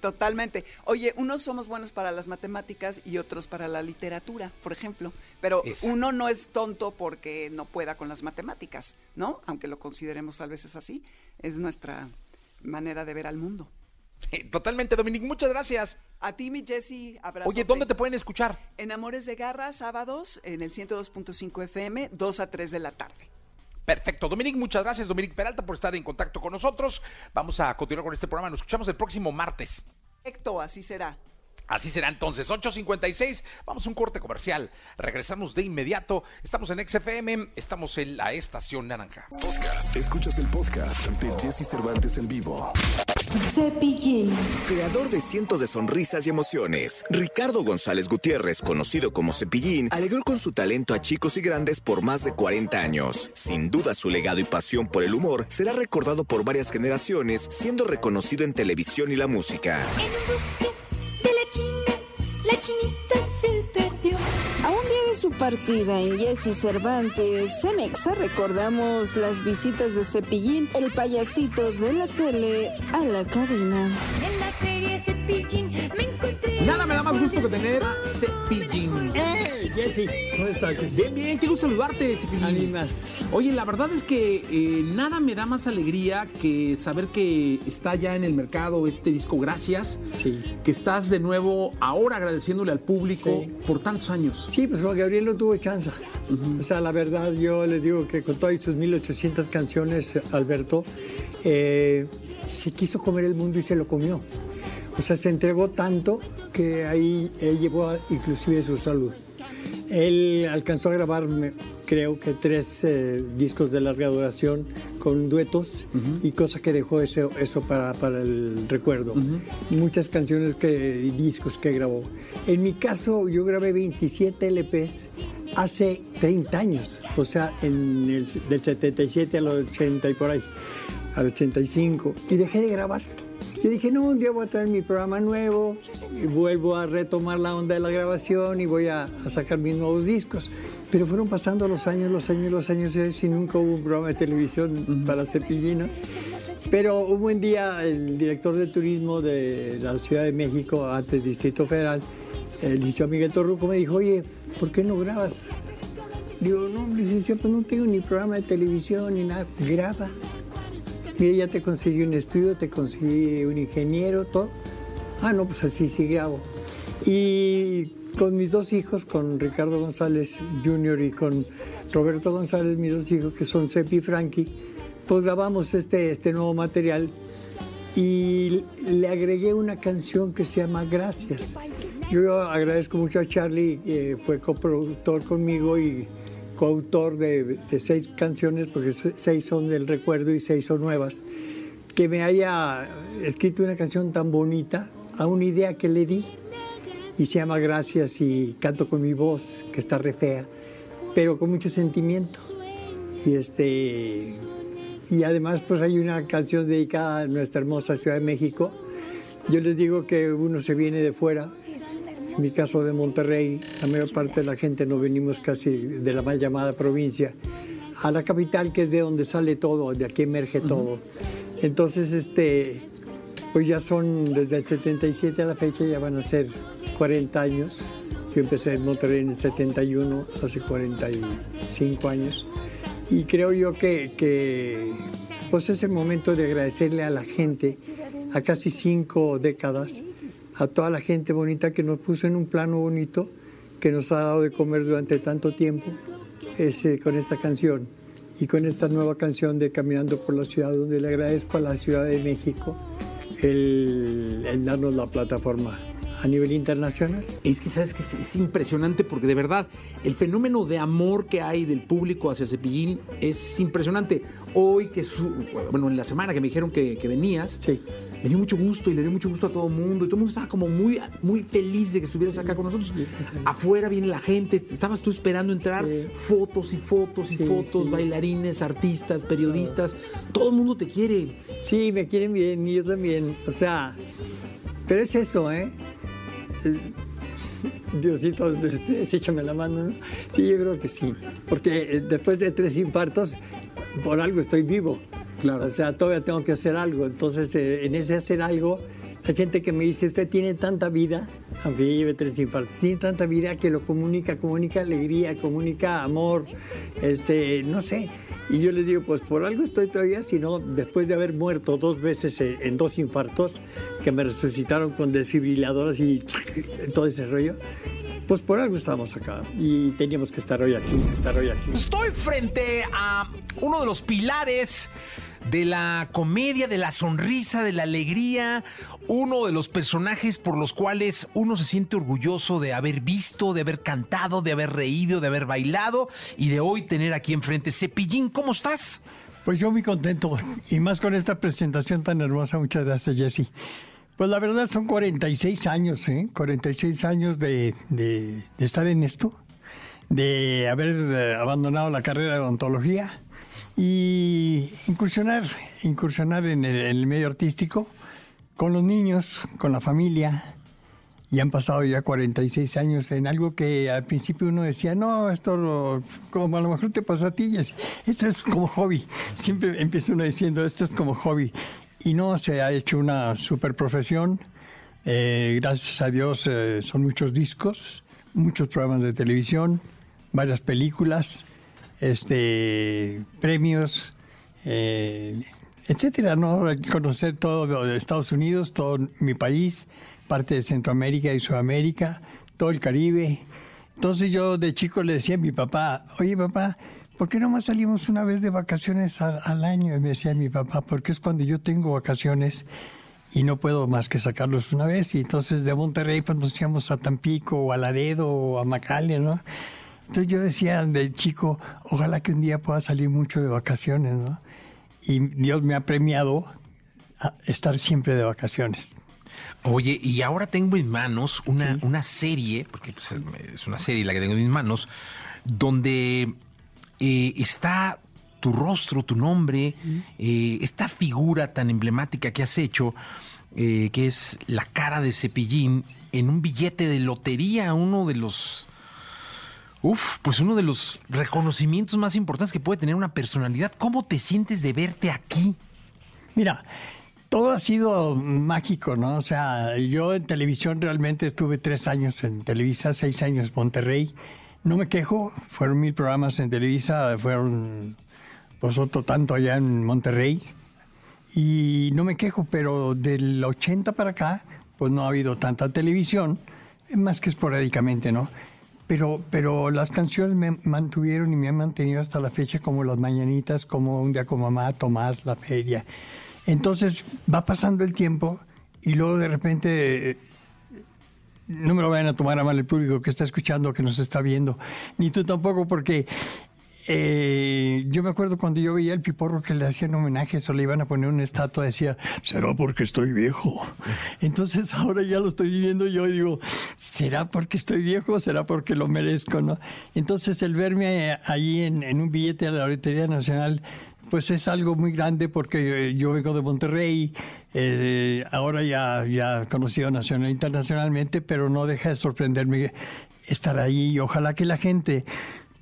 Totalmente. Oye, unos somos buenos para las matemáticas y otros para la literatura, por ejemplo. Pero Exacto. uno no es tonto porque no pueda con las matemáticas, ¿no? Aunque lo consideremos a veces así. Es nuestra manera de ver al mundo. <laughs> Totalmente, Dominique, muchas gracias. A ti, mi Jesse, abrazo. Oye, ¿dónde te pueden escuchar? En Amores de Garra, sábados, en el 102.5 FM, 2 a 3 de la tarde. Perfecto, Dominique, muchas gracias, Dominique Peralta, por estar en contacto con nosotros. Vamos a continuar con este programa. Nos escuchamos el próximo martes. Perfecto, así será. Así será entonces, 8.56, vamos a un corte comercial, regresamos de inmediato, estamos en XFM, estamos en la estación naranja. Podcast. Escuchas el podcast de Jesse Cervantes en vivo. Cepillín. Creador de cientos de sonrisas y emociones, Ricardo González Gutiérrez, conocido como Cepillín, alegró con su talento a chicos y grandes por más de 40 años. Sin duda su legado y pasión por el humor será recordado por varias generaciones, siendo reconocido en televisión y la música. Partida en Jesse Cervantes, en Exa recordamos las visitas de Cepillín, el payasito de la tele, a la cabina. En la feria Cepillín me encontré. Nada me da más gusto que tener Cepillín. ¡Eh, Jesse! ¿Cómo estás? Bien, bien, gusto saludarte, Cepillín. Ánimas. Oye, la verdad es que eh, nada me da más alegría que saber que está ya en el mercado este disco Gracias. Sí. Que estás de nuevo ahora agradeciéndole al público Sí. por tantos años. Sí, pues Juan Gabriel no tuvo chance. O sea, la verdad, yo les digo que con todas sus 1800 canciones, Alberto, eh, se quiso comer el mundo y se lo comió. O sea, se entregó tanto que ahí él llevó a- inclusive su salud. Él alcanzó a grabar, creo que tres eh, discos de larga duración con duetos y cosa que dejó eso, eso para, para el recuerdo. Muchas canciones que, y discos que grabó. En mi caso, yo grabé 27 LPs hace 30 años, o sea, en el, del 77 al 80 y por ahí, al 85, y dejé de grabar. Yo dije, no, un día voy a traer mi programa nuevo y vuelvo a retomar la onda de la grabación y voy a, a sacar mis nuevos discos. Pero fueron pasando los años, los años, los años y nunca hubo un programa de televisión para Cepillino. Pero un buen día el director de turismo de la Ciudad de México, antes Distrito Federal, el licenciado Miguel Torruco, me dijo, oye, ¿por qué no grabas? Digo, no, licenciado, pues no tengo ni programa de televisión ni nada. Graba. Mira, ya te conseguí un estudio, te conseguí un ingeniero, todo. Ah, no, pues así sí grabo. Y con mis dos hijos, con Ricardo González Jr. y con Roberto González, mis dos hijos, que son Sepi y Frankie, pues grabamos este, este nuevo material y le agregué una canción que se llama Gracias. Yo agradezco mucho a Charlie, que fue coproductor conmigo y coautor de, de seis canciones, porque se- seis son del recuerdo y seis son nuevas, que me haya escrito una canción tan bonita a una idea que le di y se llama Gracias y canto con mi voz, que está re fea, pero con mucho sentimiento. Y este y además pues hay una canción dedicada a nuestra hermosa Ciudad de México. Yo les digo que uno se viene de fuera en mi caso de Monterrey, la mayor parte de la gente no venimos casi de la mal llamada provincia, a la capital que es de donde sale todo, de aquí emerge todo. Entonces, este, pues ya son desde el 77 a la fecha, ya van a ser 40 años. Yo empecé en Monterrey en el 71, hace 45 años. Y creo yo que, que pues es el momento de agradecerle a la gente, a casi cinco décadas, a toda la gente bonita que nos puso en un plano bonito, que nos ha dado de comer durante tanto tiempo, con esta canción y con esta nueva canción de Caminando por la Ciudad, donde le agradezco a la Ciudad de México el, el darnos la plataforma a nivel internacional. Es que sabes que es, es impresionante porque de verdad el fenómeno de amor que hay del público hacia Cepillín es impresionante. Hoy que su, bueno, en la semana que me dijeron que, que venías, me dio mucho gusto y le dio mucho gusto a todo el mundo y todo el mundo estaba como muy, muy feliz de que estuvieras acá con nosotros. Afuera viene la gente, estabas tú esperando entrar, fotos y fotos y Sí, fotos, sí. bailarines, artistas, periodistas, todo el mundo te quiere. Sí, me quieren bien y yo también. O sea, pero es eso, ¿eh? Diosito, este, échame la mano, ¿no? Sí, yo creo que sí. Porque eh, después de tres infartos, por algo estoy vivo. Claro. O sea, todavía tengo que hacer algo. Entonces, eh, en ese hacer algo, hay gente que me dice, usted tiene tanta vida, aunque lleve tres infartos, tiene tanta vida que lo comunica, comunica alegría, comunica amor, este, no sé. Y yo les digo, pues por algo estoy todavía, sino después de haber muerto dos veces en, en dos infartos, que me resucitaron con desfibriladoras y todo ese rollo, pues por algo estábamos acá y teníamos que estar hoy aquí, estar hoy aquí. Estoy frente a uno de los pilares de la comedia, de la sonrisa, de la alegría, uno de los personajes por los cuales uno se siente orgulloso de haber visto, de haber cantado, de haber reído, de haber bailado y de hoy tener aquí enfrente. Cepillín, ¿cómo estás? Pues yo muy contento y más con esta presentación tan hermosa. Muchas gracias, Jesse. Pues la verdad son 46 años, ¿eh? 46 años de, de- estar en esto, de haber eh, abandonado la carrera de odontología y incursionar, incursionar en el, medio artístico con los niños, con la familia. Y han pasado ya 46 años en algo que al principio uno decía, no, esto como a lo mejor te pasó a ti, esto es como hobby. Siempre empieza uno diciendo, esto es como hobby. Y no, se ha hecho una super profesión. Eh, gracias a Dios eh, son muchos discos, muchos programas de televisión, varias películas, este, premios, eh, etcétera, ¿no? Conocer todo lo de Estados Unidos, todo mi país, parte de Centroamérica y Sudamérica, todo el Caribe. Entonces yo de chico le decía a mi papá, oye papá, ¿por qué no más salimos una vez de vacaciones al, año? Y me decía mi papá, porque es cuando yo tengo vacaciones y no puedo más que sacarlos una vez. Y entonces de Monterrey pues nos íbamos a Tampico o a Laredo o a McAllen, ¿no? Entonces yo decía de chico, ojalá que un día pueda salir mucho de vacaciones, ¿no? Y Dios me ha premiado a estar siempre de vacaciones. Oye, y ahora tengo en manos una, una serie, porque pues, es una serie la que tengo en mis manos, donde eh, está tu rostro, tu nombre, eh, esta figura tan emblemática que has hecho, eh, que es la cara de Cepillín, en un billete de lotería, uno de los... Uf, pues uno de los reconocimientos más importantes que puede tener una personalidad. ¿Cómo te sientes de verte aquí? Mira, todo ha sido mágico, ¿no? O sea, yo en televisión realmente estuve tres años en Televisa, seis años en Monterrey. No me quejo, fueron mil programas en Televisa, fueron pues otro tanto allá en Monterrey. Y no me quejo, pero del 80 para acá, pues no ha habido tanta televisión, más que esporádicamente, ¿no? Pero, pero las canciones me mantuvieron y me han mantenido hasta la fecha como las mañanitas, como un día con mamá, Tomás, la feria. Entonces va pasando el tiempo y luego de repente no me lo vayan a tomar a mal el público que está escuchando, que nos está viendo, ni tú tampoco, porque eh, yo me acuerdo cuando yo veía el piporro que le hacían homenajes o le iban a poner una estatua, decía, será porque estoy viejo. Entonces <laughs> ahora ya lo estoy viviendo yo y digo, ¿será porque estoy viejo será porque lo merezco? ¿no? Entonces el verme ahí en, un billete de la Lotería Nacional, pues es algo muy grande porque yo vengo de Monterrey, Eh, ahora ya, ya conocido nacional internacionalmente, pero no deja de sorprenderme estar ahí y ojalá que la gente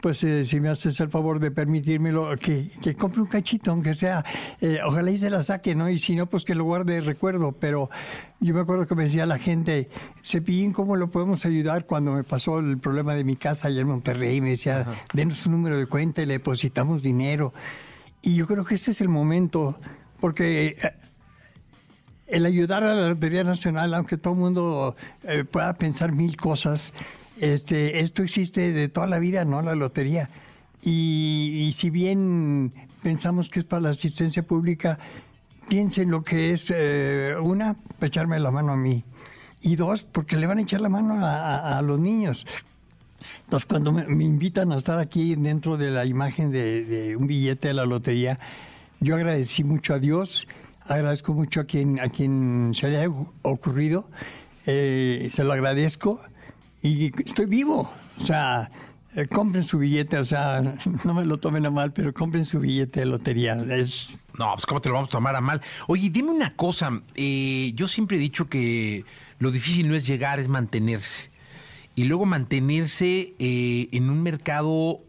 pues eh, si me haces el favor de permitírmelo, que, que compre un cachito, aunque sea, eh, ojalá y se la saque, ¿no? Y si no, pues que lo guarde de recuerdo, pero yo me acuerdo que me decía la gente, Cepillín, ¿cómo lo podemos ayudar? Cuando me pasó el problema de mi casa allá en Monterrey, me decía, denos un número de cuenta y le depositamos dinero. Y yo creo que este es el momento, porque... eh, el ayudar a la Lotería Nacional, aunque todo el mundo eh, pueda pensar mil cosas, este, esto existe de toda la vida, ¿no? La lotería. Y, y si bien pensamos que es para la asistencia pública, piensen lo que es, eh, una, echarme la mano a mí. Y dos, porque le van a echar la mano a, los niños. Entonces, cuando me, invitan a estar aquí dentro de la imagen de, de un billete de la lotería, yo agradecí mucho a Dios, agradezco mucho a quien, a quien se le haya ocurrido, eh, se lo agradezco y estoy vivo. O sea, eh, compren su billete, o sea, <laughs> no me lo tomen a mal, pero compren su billete de lotería. Es, No, pues cómo te lo vamos a tomar a mal. Oye, dime una cosa. eh, yo siempre he dicho que lo difícil no es llegar, es mantenerse. Y luego mantenerse eh, en un mercado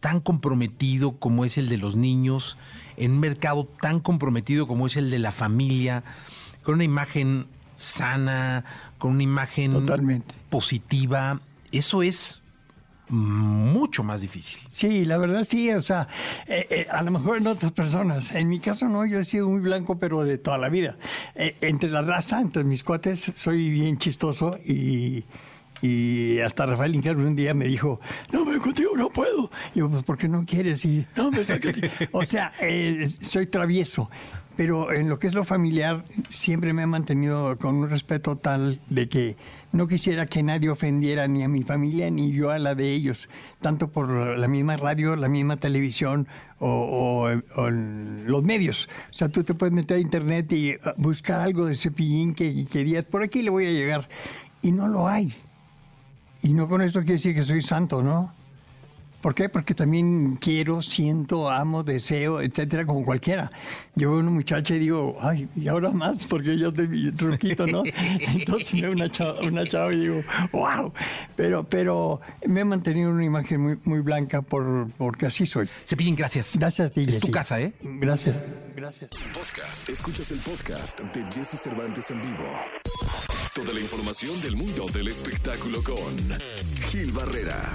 tan comprometido como es el de los niños, en un mercado tan comprometido como es el de la familia, con una imagen sana, con una imagen positiva. Eso es mucho más difícil. Sí, la verdad sí, o sea, eh, eh, a lo mejor en otras personas. En mi caso no, yo he sido muy blanco, pero de toda la vida. Eh, entre la raza, entre mis cuates, soy bien chistoso y, y hasta Rafael Incar un día me dijo, no, me contigo no puedo. Y yo, pues, ¿por qué no quieres? Y, no, me sácate". <laughs> O sea, eh, soy travieso. Pero en lo que es lo familiar, siempre me he mantenido con un respeto tal de que no quisiera que nadie ofendiera ni a mi familia ni yo a la de ellos, tanto por la misma radio, la misma televisión o, los medios. O sea, tú te puedes meter a internet y uh, buscar algo de cepillín que, que digas, por aquí le voy a llegar. Y no lo hay. Y no con esto quiere decir que soy santo, ¿no? ¿Por qué? Porque también quiero, siento, amo, deseo, etcétera, como cualquiera. Yo veo una muchacha y digo, ay, y ahora más, porque yo estoy ruquito, ¿no? <laughs> Entonces veo una chava, una chava y digo, wow. Pero, pero me he mantenido una imagen muy, muy blanca por, porque así soy. Cepillín, gracias. Gracias, DJ. Es tu casa, ¿eh? Gracias, gracias. Podcast. Escuchas el podcast de Jesse Cervantes en vivo. Toda la información del mundo del espectáculo con Gil Barrera.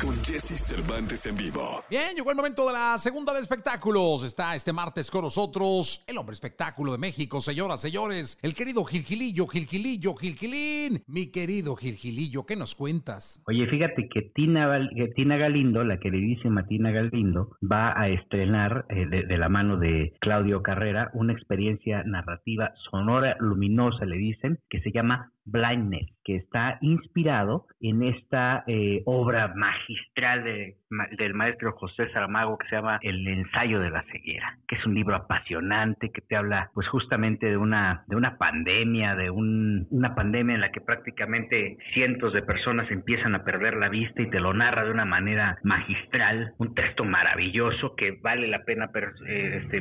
Con Jesse Cervantes en vivo. Bien, llegó el momento de la segunda de espectáculos. Está este martes con nosotros el hombre espectáculo de México, señoras, señores, el querido Gilgilillo, Gilgilillo, Gilgilín. Mi querido Gilgilillo, ¿qué nos cuentas? Oye, fíjate que Tina, que Tina Galindo, la queridísima Tina Galindo, va a estrenar eh, de, de la mano de Claudio Carrera una experiencia narrativa sonora luminosa, le dicen, que se llama Blindness, que está inspirado en esta eh, obra magistral de- ma- del maestro José Saramago que se llama El ensayo de la ceguera, que es un libro apasionante que te habla pues justamente de una de una pandemia, de un- una pandemia en la que prácticamente cientos de personas empiezan a perder la vista y te lo narra de una manera magistral, un texto maravilloso que vale la pena per- eh, este,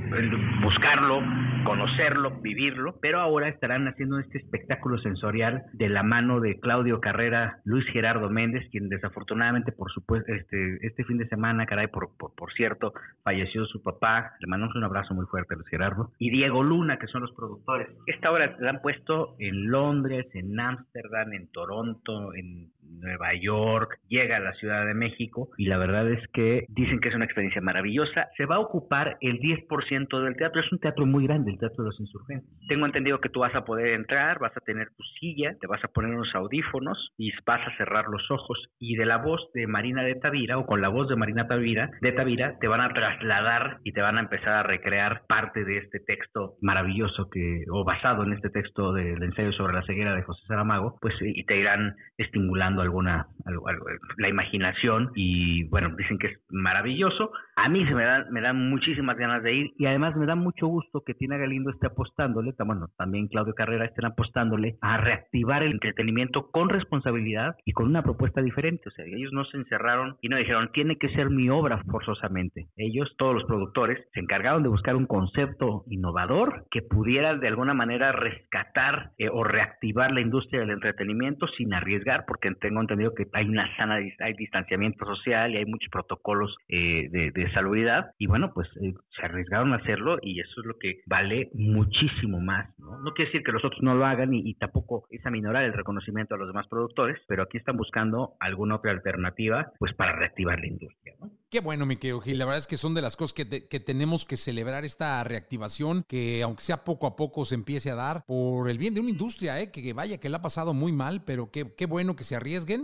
buscarlo, conocerlo, vivirlo, pero ahora estarán haciendo este espectáculo sensorial de la mano de Claudio Carrera, Luis Gerardo Méndez, quien desafortunadamente por supuesto este, este fin de semana, caray, por, por, por cierto, falleció su papá, le mandamos un abrazo muy fuerte a Luis Gerardo, y Diego Luna, que son los productores. Esta obra la han puesto en Londres, en Ámsterdam, en Toronto, en Nueva York, llega a la Ciudad de México y la verdad es que dicen que es una experiencia maravillosa. Se va a ocupar el 10% del teatro, es un teatro muy grande, el Teatro de los Insurgentes. Tengo entendido que tú vas a poder entrar, vas a tener tu silla, te vas a poner unos audífonos y vas a cerrar los ojos y de la voz de Marina de Tavira o con la voz de Marina Tavira, de Tavira te van a trasladar y te van a empezar a recrear parte de este texto maravilloso que o basado en este texto del ensayo sobre la ceguera de José Saramago, pues y te irán estimulando alguna, algo- algo- la imaginación y bueno, dicen que es maravilloso. A mí se me dan, me dan muchísimas ganas de ir y además me da mucho gusto que Tina Galindo esté apostándole, bueno, también Claudio Carrera estén apostándole a reactivar el entretenimiento con responsabilidad y con una propuesta diferente. O sea, ellos no se encerraron y no dijeron, tiene que ser mi obra forzosamente. Ellos, todos los productores, se encargaron de buscar un concepto innovador que pudiera de alguna manera rescatar eh, o reactivar la industria del entretenimiento sin arriesgar, porque tengo entendido que hay una sana, hay distanciamiento social y hay muchos protocolos eh, de, de salubridad. Y bueno, pues eh, se arriesgaron a hacerlo y eso es lo que vale muchísimo más. No, no quiere decir que los otros no lo hagan y, tampoco es aminorar el reconocimiento a los demás productores, pero aquí están buscando alguna otra alternativa pues para reactivar la industria. Qué bueno, mi querido Gil. La verdad es que son de las cosas que, te- que tenemos que celebrar esta reactivación, que aunque sea poco a poco se empiece a dar por el bien de una industria, ¿eh? que, vaya, que la ha pasado muy mal, pero qué, bueno que se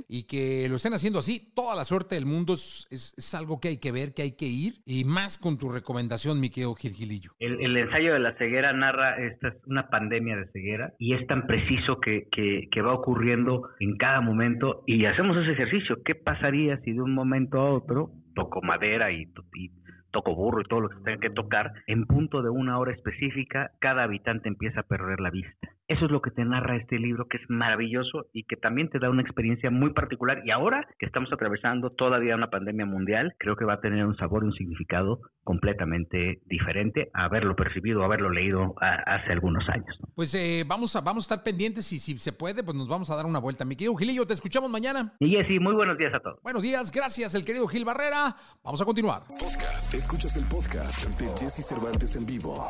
y que lo estén haciendo así. Toda la suerte del mundo es, algo que hay que ver, que hay que ir, y más con tu recomendación, mi querido Gil Gilillo. El, ensayo de la ceguera narra esta es una pandemia de ceguera y es tan preciso que, va ocurriendo en cada momento y hacemos ese ejercicio. ¿Qué pasaría si de un momento a otro toco madera y, y toco burro y todo lo que tenga que tocar, en punto de una hora específica, cada habitante empieza a perder la vista. Eso es lo que te narra este libro, que es maravilloso y que también te da una experiencia muy particular. Y ahora que estamos atravesando todavía una pandemia mundial, creo que va a tener un sabor y un significado completamente diferente a haberlo percibido, a haberlo leído a- hace algunos años. ¿no? Pues eh, vamos, a, vamos a estar pendientes y si se puede, pues nos vamos a dar una vuelta. Mi querido Gilillo, te escuchamos mañana. Y Jessy, muy buenos días a todos. Buenos días, gracias, el querido Gil Barrera. Vamos a continuar. Podcast. Escuchas el podcast de Jesse Cervantes en vivo.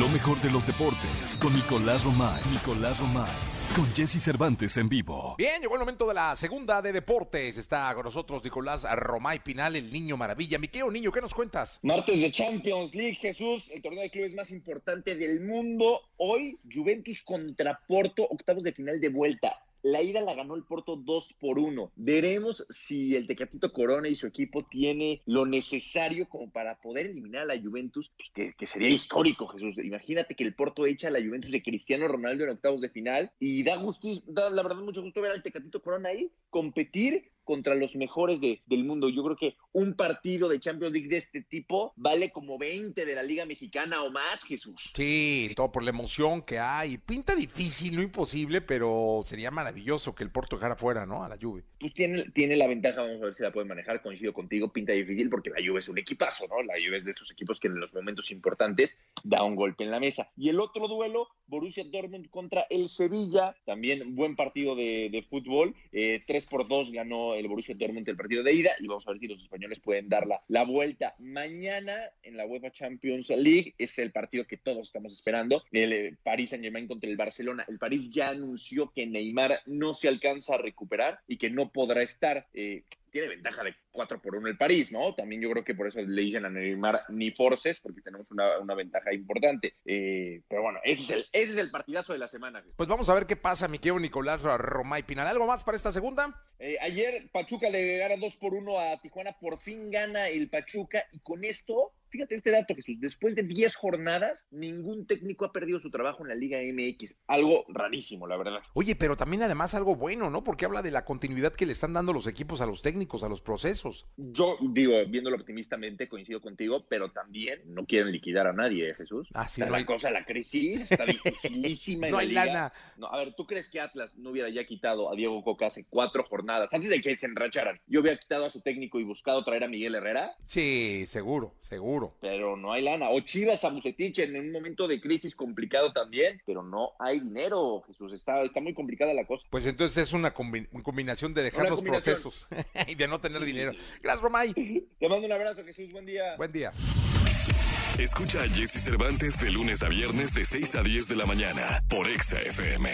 Lo mejor de los deportes con Nicolás Romay. Nicolás Romay. Con Jesse Cervantes en vivo. Bien, llegó el momento de la segunda de deportes. Está con nosotros Nicolás Romay Pinal, el niño maravilla. Mi querido niño, ¿qué nos cuentas? Martes de Champions League, Jesús, el torneo de clubes más importante del mundo. Hoy, Juventus contra Porto, octavos de final de vuelta. La ida la ganó el Porto 2 por 1. Veremos si el Tecatito Corona y su equipo tiene lo necesario como para poder eliminar a la Juventus, pues, que, que sería histórico, Jesús. Imagínate que el Porto echa a la Juventus de Cristiano Ronaldo en octavos de final y da gusto, da la verdad mucho gusto ver al Tecatito Corona ahí competir contra los mejores de- del mundo. Yo creo que un partido de Champions League de este tipo vale como 20 de la Liga Mexicana o más, Jesús. Sí, todo por la emoción que hay. Pinta difícil, no imposible, pero sería maravilloso que el Porto dejara fuera, ¿no? A la Juve. Pues tiene, tiene la ventaja, vamos a ver si la puede manejar, coincido contigo, pinta difícil porque la Juve es un equipazo, ¿no? La Juve es de esos equipos que en los momentos importantes da un golpe en la mesa. Y el otro duelo, Borussia Dortmund contra el Sevilla, también buen partido de, de fútbol, eh, 3 por 2 ganó el Borussia Dortmund el partido de ida y vamos a ver si los españoles pueden dar la, vuelta. Mañana en la UEFA Champions League es el partido que todos estamos esperando, el eh, Paris Saint Germain contra el Barcelona. El París ya anunció que Neymar no se alcanza a recuperar y que no podrá estar. eh, tiene ventaja de 4 por 1 el París, ¿no? También yo creo que por eso le dicen a Neymar ni forces, porque tenemos una, una ventaja importante. Eh, pero bueno, ese es, el, ese es el partidazo de la semana. Pues vamos a ver qué pasa, mi querido Nicolás Romay Pinal. ¿Algo más para esta segunda? Eh, ayer Pachuca le gana 2 por 1 a Tijuana, por fin gana el Pachuca y con esto, fíjate este dato Jesús, después de 10 jornadas, ningún técnico ha perdido su trabajo en la Liga MX. Algo rarísimo, la verdad. Oye, pero también además algo bueno, ¿no? Porque habla de la continuidad que le están dando los equipos a los técnicos, a los procesos. Yo digo, viéndolo optimistamente, coincido contigo, pero también no quieren liquidar a nadie, ¿eh, Jesús. Ah, sí, está no la hay- cosa, la crisis está <laughs> dificilísima. en No la hay liga. lana. No, a ver, ¿tú crees que Atlas no hubiera ya quitado a Diego Coca hace cuatro jornadas, antes de que se enracharan? Yo hubiera quitado a su técnico y buscado traer a Miguel Herrera, Sí, seguro, seguro. Pero no hay lana. O Chivas a Bucetich en un momento de crisis complicado también, pero no hay dinero, Jesús. Está, está muy complicada la cosa. Pues entonces es una combi- combinación de dejar Una los procesos <laughs> y de no tener dinero. Gracias, Romay. Te mando un abrazo, Jesús. Buen día. Buen día. Escucha a Jesse Cervantes de lunes a viernes de 6 a 10 de la mañana por Exa FM.